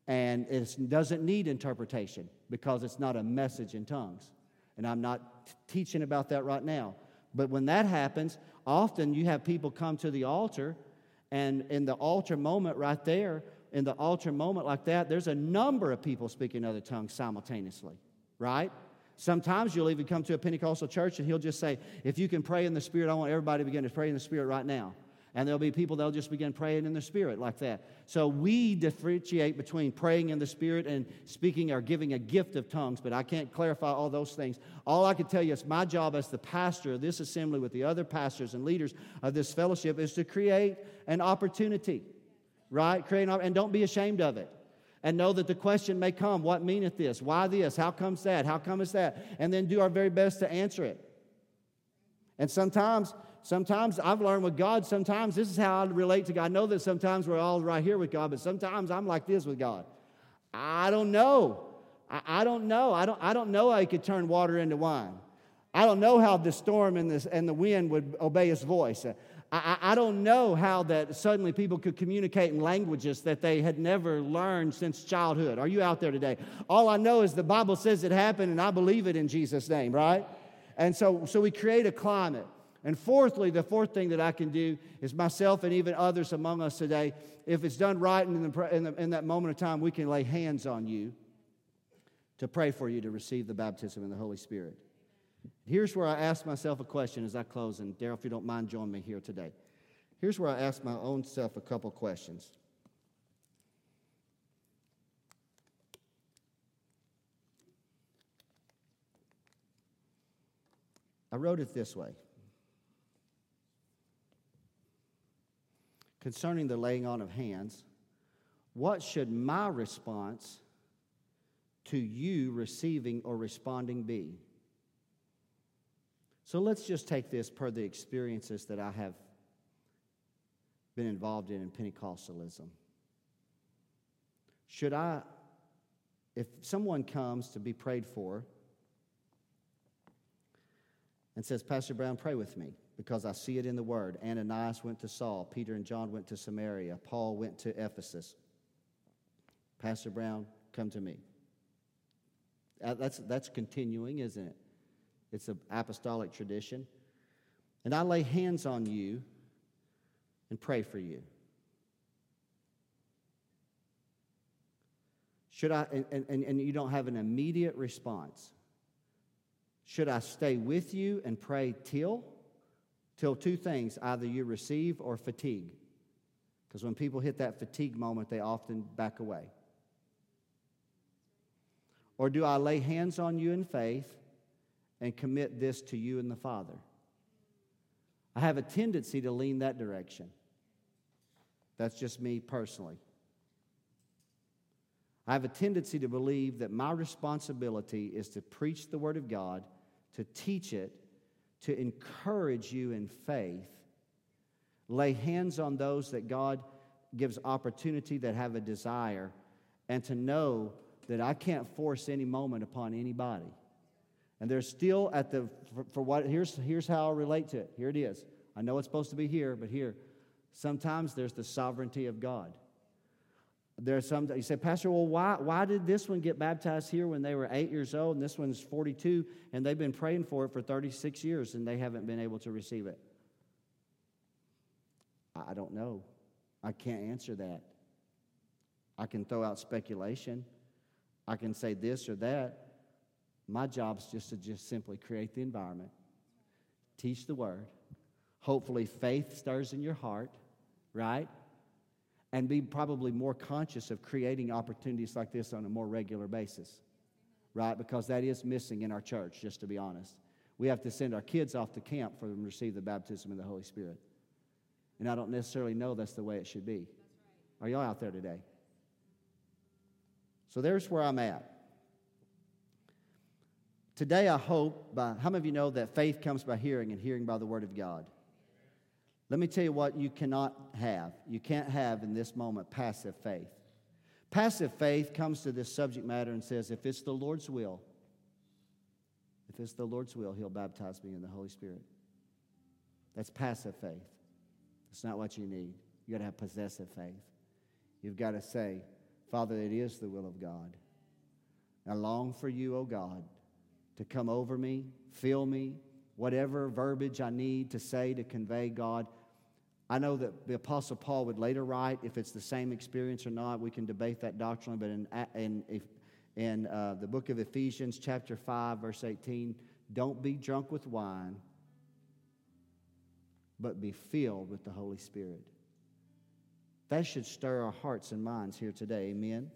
and it doesn't need interpretation because it's not a message in tongues. And I'm not teaching about that right now. But when that happens, often you have people come to the altar, and in the altar moment right there, in the altar moment like that, there's a number of people speaking other tongues simultaneously, right? Sometimes you'll even come to a Pentecostal church and he'll just say, If you can pray in the Spirit, I want everybody to begin to pray in the Spirit right now. And there'll be people that'll just begin praying in the Spirit like that. So we differentiate between praying in the Spirit and speaking or giving a gift of tongues, but I can't clarify all those things. All I can tell you is my job as the pastor of this assembly with the other pastors and leaders of this fellowship is to create an opportunity, right? Create an, and don't be ashamed of it. And know that the question may come, what meaneth this? Why this? How comes that? How comes that? And then do our very best to answer it. And sometimes Sometimes I've learned with God, sometimes this is how I relate to God. I know that sometimes we're all right here with God, but sometimes I'm like this with God. I don't know. I, I don't know. I don't, I don't know how He could turn water into wine. I don't know how the storm and, this, and the wind would obey His voice. I, I don't know how that suddenly people could communicate in languages that they had never learned since childhood. Are you out there today? All I know is the Bible says it happened, and I believe it in Jesus' name, right? And so, so we create a climate. And fourthly, the fourth thing that I can do is myself and even others among us today, if it's done right in, the, in, the, in that moment of time, we can lay hands on you to pray for you to receive the baptism in the Holy Spirit. here's where I ask myself a question as I close, and Daryl, if you don't mind, join me here today. Here's where I ask my own self a couple questions. I wrote it this way concerning the laying on of hands, what should my response to you receiving or responding be? So let's just take this per the experiences that I have been involved in in Pentecostalism. Should I, if someone comes to be prayed for and says, Pastor Brown, pray with me because I see it in the Word. Ananias went to Saul, Peter and John went to Samaria, Paul went to Ephesus. Pastor Brown, come to me. Uh, that's, that's continuing, isn't it? It's an apostolic tradition. And I lay hands on you and pray for you. Should I, and, and, and you don't have an immediate response. Should I stay with you and pray till? Till two things either you receive or fatigue. Because when people hit that fatigue moment, they often back away. Or do I lay hands on you in faith and commit this to you and the Father? I have a tendency to lean that direction. That's just me personally. I have a tendency to believe that my responsibility is to preach the Word of God, to teach it, to encourage you in faith, lay hands on those that God gives opportunity that have a desire, and to know that I can't force any moment upon anybody. And there's still at the, for, for what, here's, here's how I relate to it. Here it is. I know it's supposed to be here, but here. Sometimes there's the sovereignty of God. There's some, you say, Pastor, well, why, why did this one get baptized here when they were eight years old and this one's 42 and they've been praying for it for 36 years and they haven't been able to receive it? I don't know. I can't answer that. I can throw out speculation. I can say this or that. My job is just to just simply create the environment, teach the word. Hopefully, faith stirs in your heart, right? And be probably more conscious of creating opportunities like this on a more regular basis, right? Because that is missing in our church, just to be honest. We have to send our kids off to camp for them to receive the baptism of the Holy Spirit. And I don't necessarily know that's the way it should be. Are y'all out there today? So there's where I'm at. Today, I hope, by, how many of you know that faith comes by hearing and hearing by the Word of God? Let me tell you what you cannot have. You can't have in this moment passive faith. Passive faith comes to this subject matter and says, if it's the Lord's will, if it's the Lord's will, He'll baptize me in the Holy Spirit. That's passive faith. It's not what you need. You've got to have possessive faith. You've got to say, Father, it is the will of God. I long for you, O God, to come over me, fill me, whatever verbiage I need to say to convey God. I know that the Apostle Paul would later write, if it's the same experience or not, we can debate that doctrinally, but in, in, in uh, the book of Ephesians, chapter 5, verse 18, don't be drunk with wine, but be filled with the Holy Spirit. That should stir our hearts and minds here today. Amen.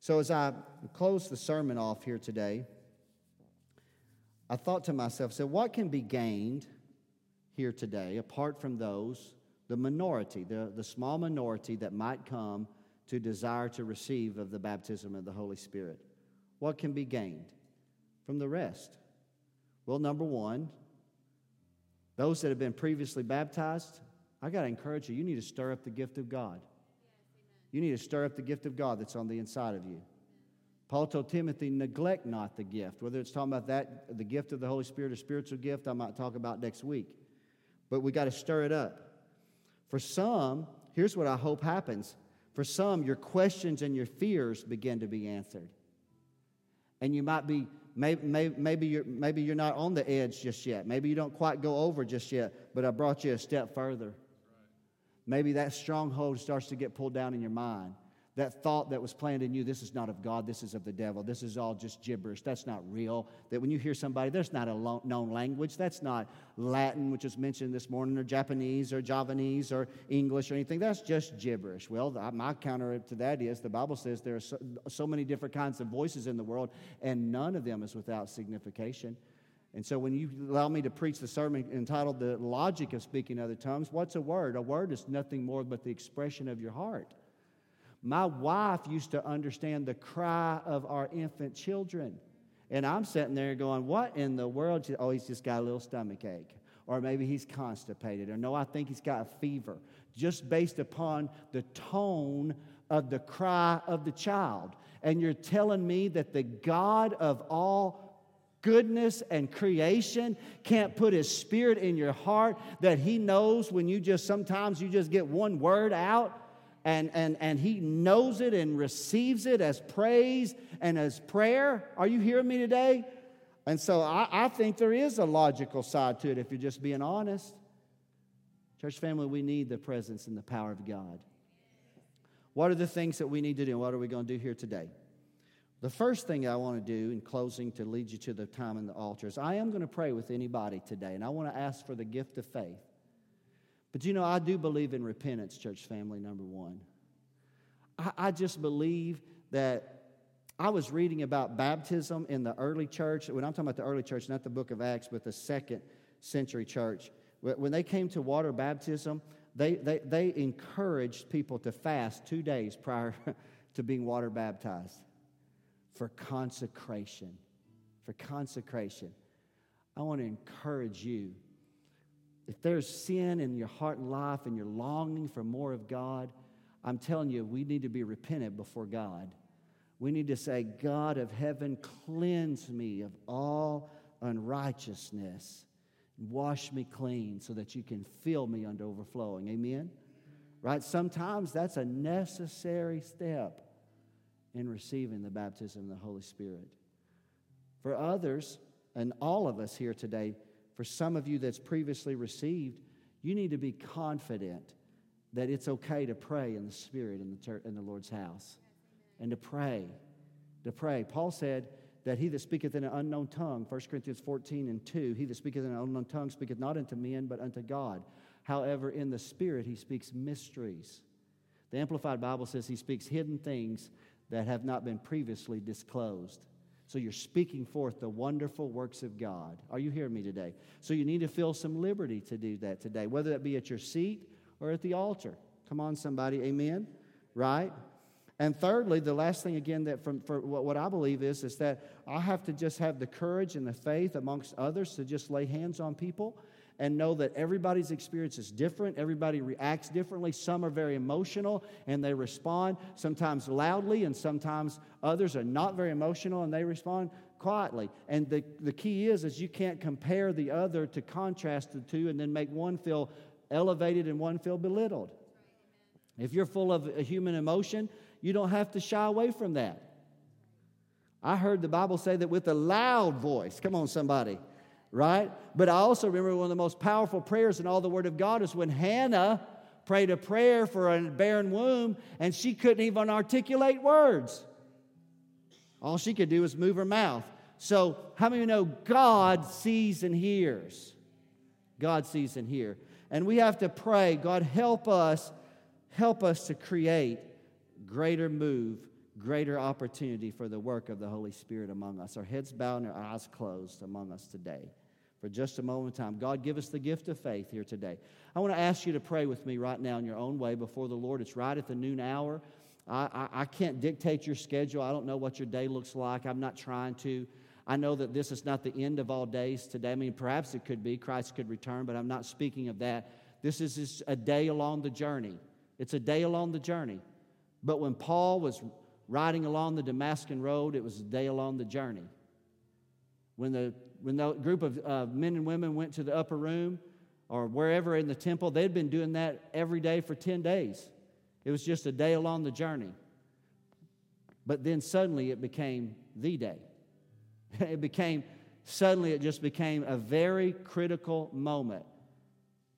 So, as I close the sermon off here today, I thought to myself, so what can be gained here today apart from those, the minority, the, the small minority that might come to desire to receive of the baptism of the Holy Spirit? What can be gained from the rest? Well, number one, those that have been previously baptized, I got to encourage you, you need to stir up the gift of God. You need to stir up the gift of God that's on the inside of you. Paul told Timothy, neglect not the gift. Whether it's talking about that, the gift of the Holy Spirit or spiritual gift, I might talk about next week. But we got to stir it up. For some, here's what I hope happens. For some, your questions and your fears begin to be answered. And you might be Maybe, maybe, you're, maybe you're not on the edge just yet. Maybe you don't quite go over just yet, but I brought you a step further. Maybe that stronghold starts to get pulled down in your mind. That thought that was planted in you, this is not of God, this is of the devil, this is all just gibberish, that's not real. That when you hear somebody, there's not a known language, that's not Latin, which was mentioned this morning, or Japanese, or Javanese, or English, or anything, that's just gibberish. Well, my counter to that is the Bible says there are so, so many different kinds of voices in the world, and none of them is without signification. And so when you allow me to preach the sermon entitled The Logic of Speaking Other Tongues, what's a word? A word is nothing more but the expression of your heart. My wife used to understand the cry of our infant children. And I'm sitting there going, What in the world? Oh, he's just got a little stomach ache. Or maybe he's constipated. Or no, I think he's got a fever. Just based upon the tone of the cry of the child. And you're telling me that the God of all goodness and creation can't put his spirit in your heart that he knows when you just sometimes you just get one word out and, and, and he knows it and receives it as praise and as prayer. Are you hearing me today? And so I, I think there is a logical side to it if you're just being honest. Church family, we need the presence and the power of God. What are the things that we need to do? What are we going to do here today? The first thing I want to do in closing to lead you to the time in the altar is I am going to pray with anybody today, and I want to ask for the gift of faith. But you know, I do believe in repentance, church family, number one. I, I just believe that I was reading about baptism in the early church. When I'm talking about the early church, not the book of Acts, but the second century church. When they came to water baptism, they, they, they encouraged people to fast two days prior to being water baptized for consecration. For consecration. I want to encourage you if there's sin in your heart and life and you're longing for more of God, I'm telling you, we need to be repentant before God. We need to say, God of heaven, cleanse me of all unrighteousness. Wash me clean so that you can fill me unto overflowing. Amen? Right? Sometimes that's a necessary step in receiving the baptism of the Holy Spirit. For others, and all of us here today, for some of you that's previously received, you need to be confident that it's okay to pray in the Spirit in the, in the Lord's house and to pray. To pray. Paul said that he that speaketh in an unknown tongue, 1 Corinthians 14 and 2, he that speaketh in an unknown tongue speaketh not unto men, but unto God. However, in the Spirit, he speaks mysteries. The Amplified Bible says he speaks hidden things that have not been previously disclosed. So you're speaking forth the wonderful works of God. Are you hearing me today? So you need to feel some liberty to do that today, whether that be at your seat or at the altar. Come on, somebody. Amen. Right? And thirdly, the last thing again that from for what I believe is is that I have to just have the courage and the faith amongst others to just lay hands on people and know that everybody's experience is different. Everybody reacts differently. Some are very emotional and they respond sometimes loudly, and sometimes others are not very emotional and they respond quietly. And the, the key is is you can't compare the other to contrast the two and then make one feel elevated and one feel belittled. If you're full of a human emotion, you don't have to shy away from that. I heard the Bible say that with a loud voice. Come on, somebody right? But I also remember one of the most powerful prayers in all the Word of God is when Hannah prayed a prayer for a barren womb and she couldn't even articulate words. All she could do was move her mouth. So, how many of you know God sees and hears? God sees and hears. And we have to pray, God, help us, help us to create greater move, greater opportunity for the work of the Holy Spirit among us. Our heads bowed and our eyes closed among us today for just a moment of time. God, give us the gift of faith here today. I want to ask you to pray with me right now in your own way before the Lord. It's right at the noon hour. I, I, I can't dictate your schedule. I don't know what your day looks like. I'm not trying to. I know that this is not the end of all days today. I mean, perhaps it could be. Christ could return, but I'm not speaking of that. This is a day along the journey. It's a day along the journey. But when Paul was riding along the Damascus road, it was a day along the journey. When the when the group of uh, men and women went to the upper room or wherever in the temple, they'd been doing that every day for 10 days. It was just a day along the journey. But then suddenly it became the day. it became, suddenly it just became a very critical moment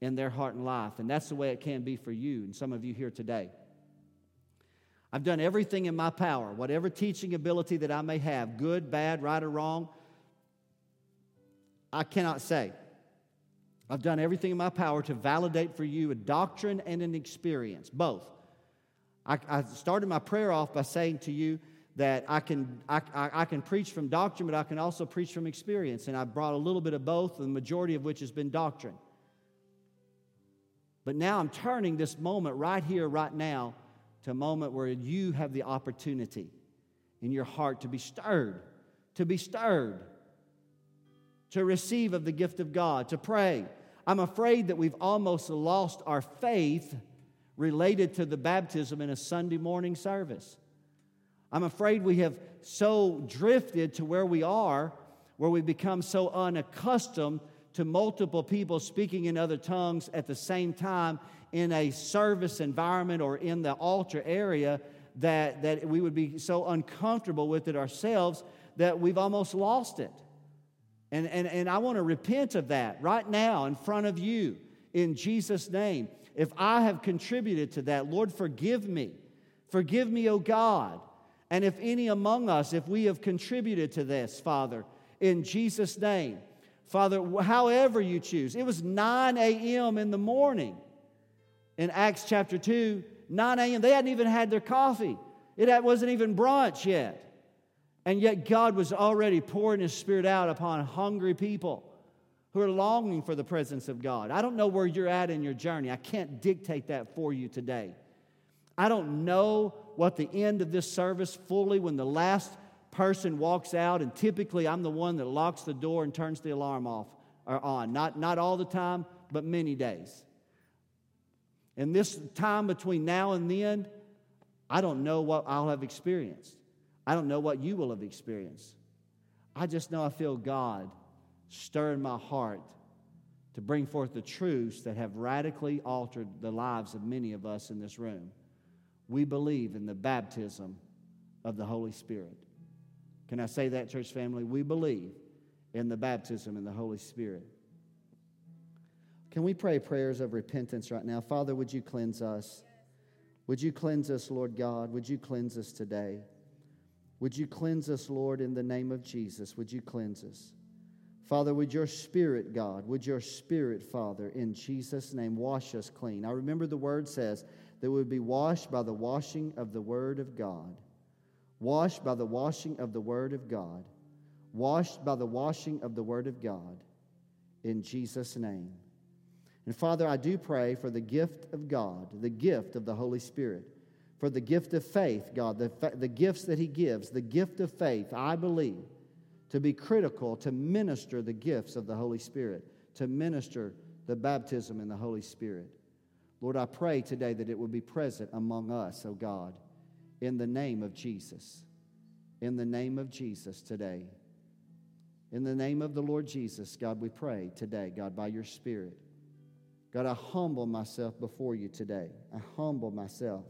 in their heart and life. And that's the way it can be for you and some of you here today. I've done everything in my power, whatever teaching ability that I may have, good, bad, right, or wrong, I cannot say. I've done everything in my power to validate for you a doctrine and an experience, both. I, I started my prayer off by saying to you that I can, I, I, can preach from doctrine, but I can also preach from experience. And I brought a little bit of both, the majority of which has been doctrine. But now I'm turning this moment right here, right now, to a moment where you have the opportunity in your heart to be stirred, to be stirred, to receive of the gift of God, to pray, I'm afraid that we've almost lost our faith related to the baptism in a Sunday morning service. I'm afraid we have so drifted to where we are, where we become so unaccustomed to multiple people speaking in other tongues at the same time in a service environment or in the altar area that, that we would be so uncomfortable with it ourselves that we've almost lost it. And, and, and I want to repent of that right now in front of you in Jesus' name. If I have contributed to that, Lord, forgive me. Forgive me, O God. And if any among us, if we have contributed to this, Father, in Jesus' name, Father, however you choose. It was 9 a.m. in the morning in Acts chapter 2, 9 a.m. They hadn't even had their coffee, it wasn't even brunch yet. And yet, God was already pouring His Spirit out upon hungry people who are longing for the presence of God. I don't know where you're at in your journey. I can't dictate that for you today. I don't know what the end of this service fully when the last person walks out, and typically I'm the one that locks the door and turns the alarm off or on. Not, not all the time, but many days. In this time between now and then, I don't know what I'll have experienced. I don't know what you will have experienced. I just know I feel God stir in my heart to bring forth the truths that have radically altered the lives of many of us in this room. We believe in the baptism of the Holy Spirit. Can I say that, church family? We believe in the baptism in the Holy Spirit. Can we pray prayers of repentance right now? Father, would you cleanse us? Would you cleanse us, Lord God? Would you cleanse us today? Would you cleanse us, Lord, in the name of Jesus? Would you cleanse us? Father, would your spirit, God, would your spirit, Father, in Jesus' name, wash us clean? I remember the word says that we would be washed by the washing of the word of God. Washed by the washing of the word of God. Washed by the washing of the word of God. In Jesus' name. And Father, I do pray for the gift of God, the gift of the Holy Spirit for the gift of faith, God, the, the gifts that He gives, the gift of faith, I believe, to be critical to minister the gifts of the Holy Spirit, to minister the baptism in the Holy Spirit. Lord, I pray today that it will be present among us, oh God, in the name of Jesus. In the name of Jesus today. In the name of the Lord Jesus, God, we pray today, God, by your Spirit. God, I humble myself before you today. I humble myself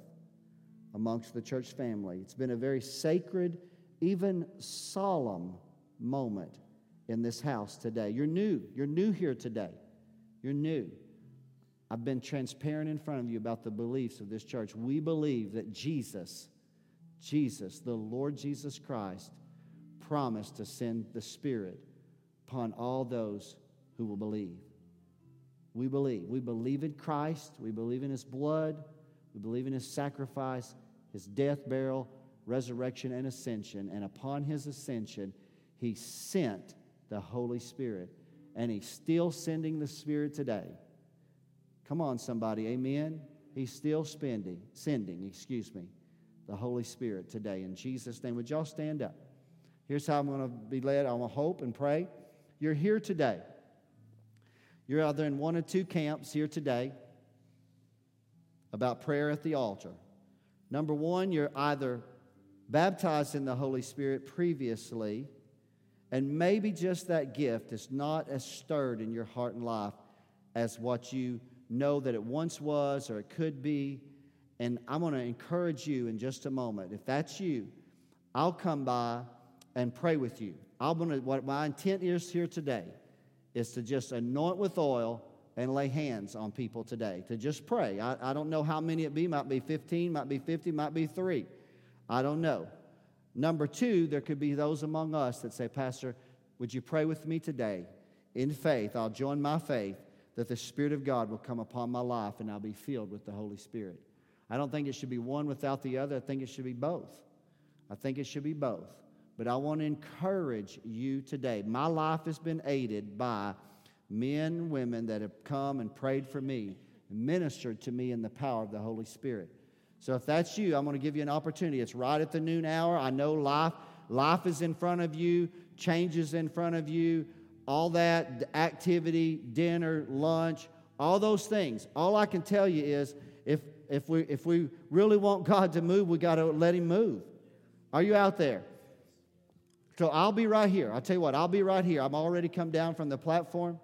amongst the church family. It's been a very sacred, even solemn moment in this house today. You're new. You're new here today. You're new. I've been transparent in front of you about the beliefs of this church. We believe that Jesus, Jesus, the Lord Jesus Christ, promised to send the Spirit upon all those who will believe. We believe. We believe in Christ. We believe in His blood. We believe in His sacrifice his death, burial, resurrection, and ascension. And upon his ascension, he sent the Holy Spirit. And he's still sending the Spirit today. Come on, somebody, amen. He's still spending, sending, excuse me, the Holy Spirit today. In Jesus' name, would y'all stand up? Here's how I'm going to be led. I'm going to hope and pray. You're here today. You're either in one or two camps here today about prayer at the altar. Number one, you're either baptized in the Holy Spirit previously, and maybe just that gift is not as stirred in your heart and life as what you know that it once was or it could be. And I'm going to encourage you in just a moment. If that's you, I'll come by and pray with you. I'm going to, what my intent is here today is to just anoint with oil and lay hands on people today, to just pray. I, I don't know how many it be, might be 15, might be 50, might be three. I don't know. Number two, there could be those among us that say, Pastor, would you pray with me today? In faith, I'll join my faith that the Spirit of God will come upon my life and I'll be filled with the Holy Spirit. I don't think it should be one without the other. I think it should be both. I think it should be both. But I want to encourage you today. My life has been aided by men women that have come and prayed for me and ministered to me in the power of the Holy Spirit. So if that's you, I'm going to give you an opportunity. It's right at the noon hour. I know life life is in front of you, changes in front of you, all that activity, dinner, lunch, all those things. All I can tell you is if if we if we really want God to move, we got to let him move. Are you out there? So I'll be right here. I'll tell you what, I'll be right here. I'm already come down from the platform.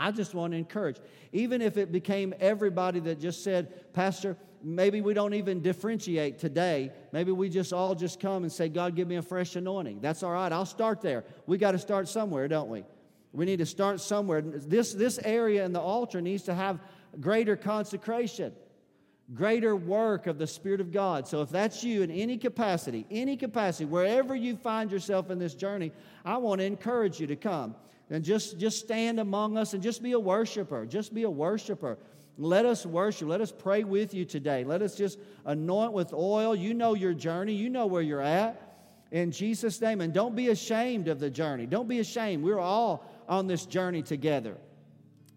I just want to encourage. Even if it became everybody that just said, Pastor, maybe we don't even differentiate today. Maybe we just all just come and say, God, give me a fresh anointing. That's all right. I'll start there. We got to start somewhere, don't we? We need to start somewhere. This, this area in the altar needs to have greater consecration, greater work of the Spirit of God. So if that's you in any capacity, any capacity, wherever you find yourself in this journey, I want to encourage you to come and just, just stand among us and just be a worshiper. Just be a worshiper. Let us worship. Let us pray with you today. Let us just anoint with oil. You know your journey, you know where you're at. In Jesus' name. And don't be ashamed of the journey. Don't be ashamed. We're all on this journey together.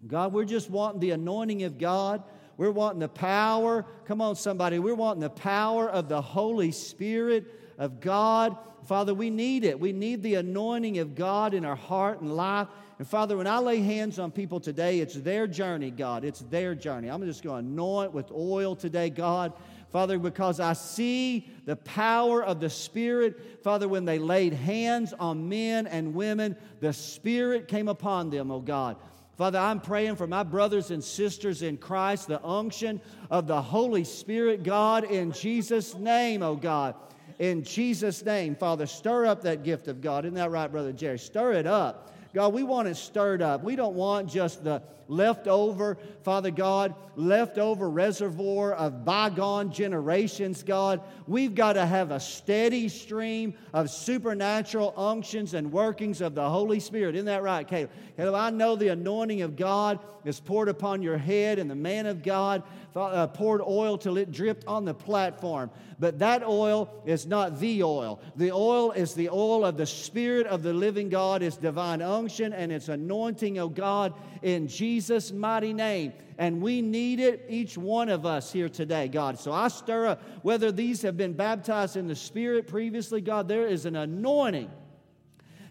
God, we're just wanting the anointing of God. We're wanting the power. Come on, somebody. We're wanting the power of the Holy Spirit of God. Father, we need it. We need the anointing of God in our heart and life. And Father, when I lay hands on people today, it's their journey, God. It's their journey. I'm just going to anoint with oil today, God. Father, because I see the power of the Spirit. Father, when they laid hands on men and women, the Spirit came upon them, oh God. Father, I'm praying for my brothers and sisters in Christ, the unction of the Holy Spirit, God, in Jesus' name, oh God. In Jesus' name, Father, stir up that gift of God. Isn't that right, Brother Jerry? Stir it up. God, we want it stirred up. We don't want just the leftover, Father God, leftover reservoir of bygone generations, God. We've got to have a steady stream of supernatural unctions and workings of the Holy Spirit. Isn't that right, Caleb? Caleb, I know the anointing of God is poured upon your head, and the man of God uh, poured oil till it dripped on the platform. But that oil is not the oil. The oil is the oil of the Spirit of the living God, it's divine unction and it's anointing of God in Jesus' mighty name. And we need it, each one of us here today, God. So I stir up, whether these have been baptized in the Spirit previously, God, there is an anointing.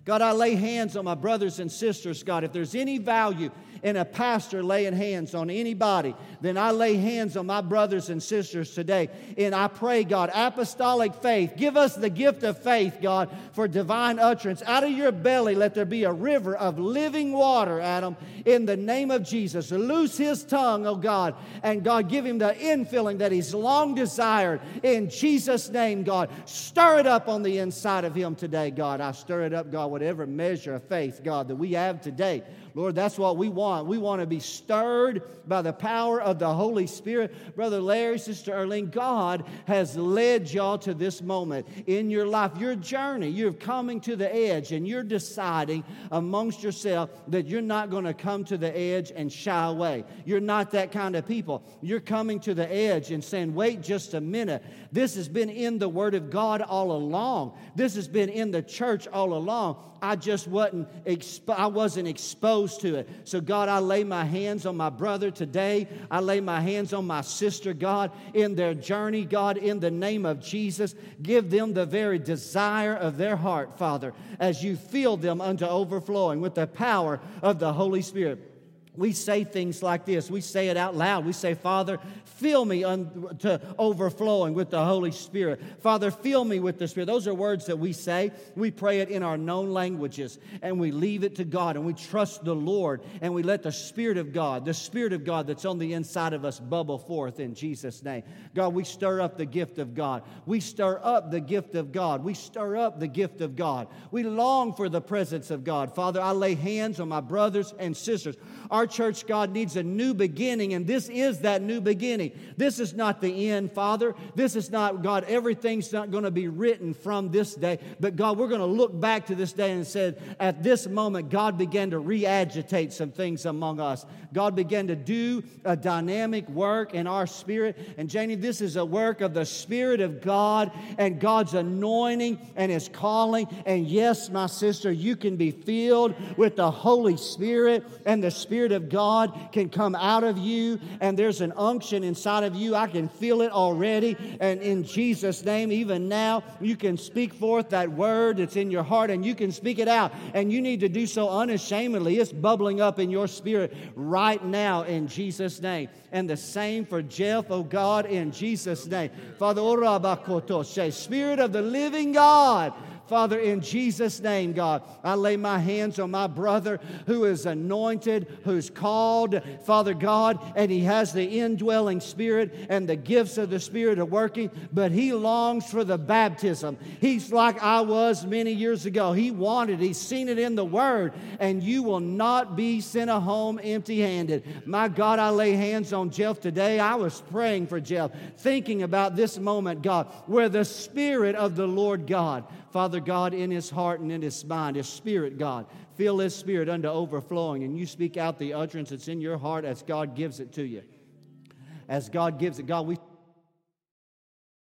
God, I lay hands on my brothers and sisters, God. If there's any value in a pastor laying hands on anybody, then I lay hands on my brothers and sisters today. And I pray, God, apostolic faith. Give us the gift of faith, God, for divine utterance. Out of your belly, let there be a river of living water, Adam, in the name of Jesus. Loose his tongue, oh God, and God, give him the infilling that he's long desired. In Jesus' name, God, stir it up on the inside of him today, God. I stir it up, God, whatever measure of faith, God, that we have today. Lord, that's what we want. We want to be stirred by the power of the Holy Spirit. Brother Larry, Sister Erling, God has led y'all to this moment in your life, your journey. You're coming to the edge and you're deciding amongst yourself that you're not going to come to the edge and shy away. You're not that kind of people. You're coming to the edge and saying, wait just a minute. This has been in the Word of God all along, this has been in the church all along. I just wasn't, I wasn't exposed to it. So, God, I lay my hands on my brother today. I lay my hands on my sister, God, in their journey, God, in the name of Jesus. Give them the very desire of their heart, Father, as you fill them unto overflowing with the power of the Holy Spirit we say things like this. We say it out loud. We say, Father, fill me un- to overflowing with the Holy Spirit. Father, fill me with the Spirit. Those are words that we say. We pray it in our known languages and we leave it to God and we trust the Lord and we let the Spirit of God, the Spirit of God that's on the inside of us, bubble forth in Jesus' name. God, we stir up the gift of God. We stir up the gift of God. We stir up the gift of God. We long for the presence of God. Father, I lay hands on my brothers and sisters. Our Our church, God, needs a new beginning, and this is that new beginning. This is not the end, Father. This is not, God, everything's not going to be written from this day. But God, we're going to look back to this day and said, at this moment, God began to re agitate some things among us. God began to do a dynamic work in our spirit. And Janie, this is a work of the Spirit of God and God's anointing and His calling. And yes, my sister, you can be filled with the Holy Spirit, and the Spirit of God can come out of you. And there's an unction inside of you. I can feel it already. And in Jesus' name, even now, you can speak forth that word that's in your heart and you can speak it out. And you need to do so unashamedly. It's bubbling up in your spirit right now in Jesus' name. And the same for Jeff, oh God, in Jesus' name. Father, oh, Spirit of the living God. Father, in Jesus' name, God, I lay my hands on my brother who is anointed, who's called, Father God, and he has the indwelling spirit and the gifts of the Spirit are working, but he longs for the baptism. He's like I was many years ago. He wanted, he's seen it in the Word, and you will not be sent a home empty handed. My God, I lay hands on Jeff today. I was praying for Jeff, thinking about this moment, God, where the Spirit of the Lord God, Father God, in his heart and in his mind, his spirit, God. Fill his spirit unto overflowing, and you speak out the utterance that's in your heart as God gives it to you. As God gives it, God, we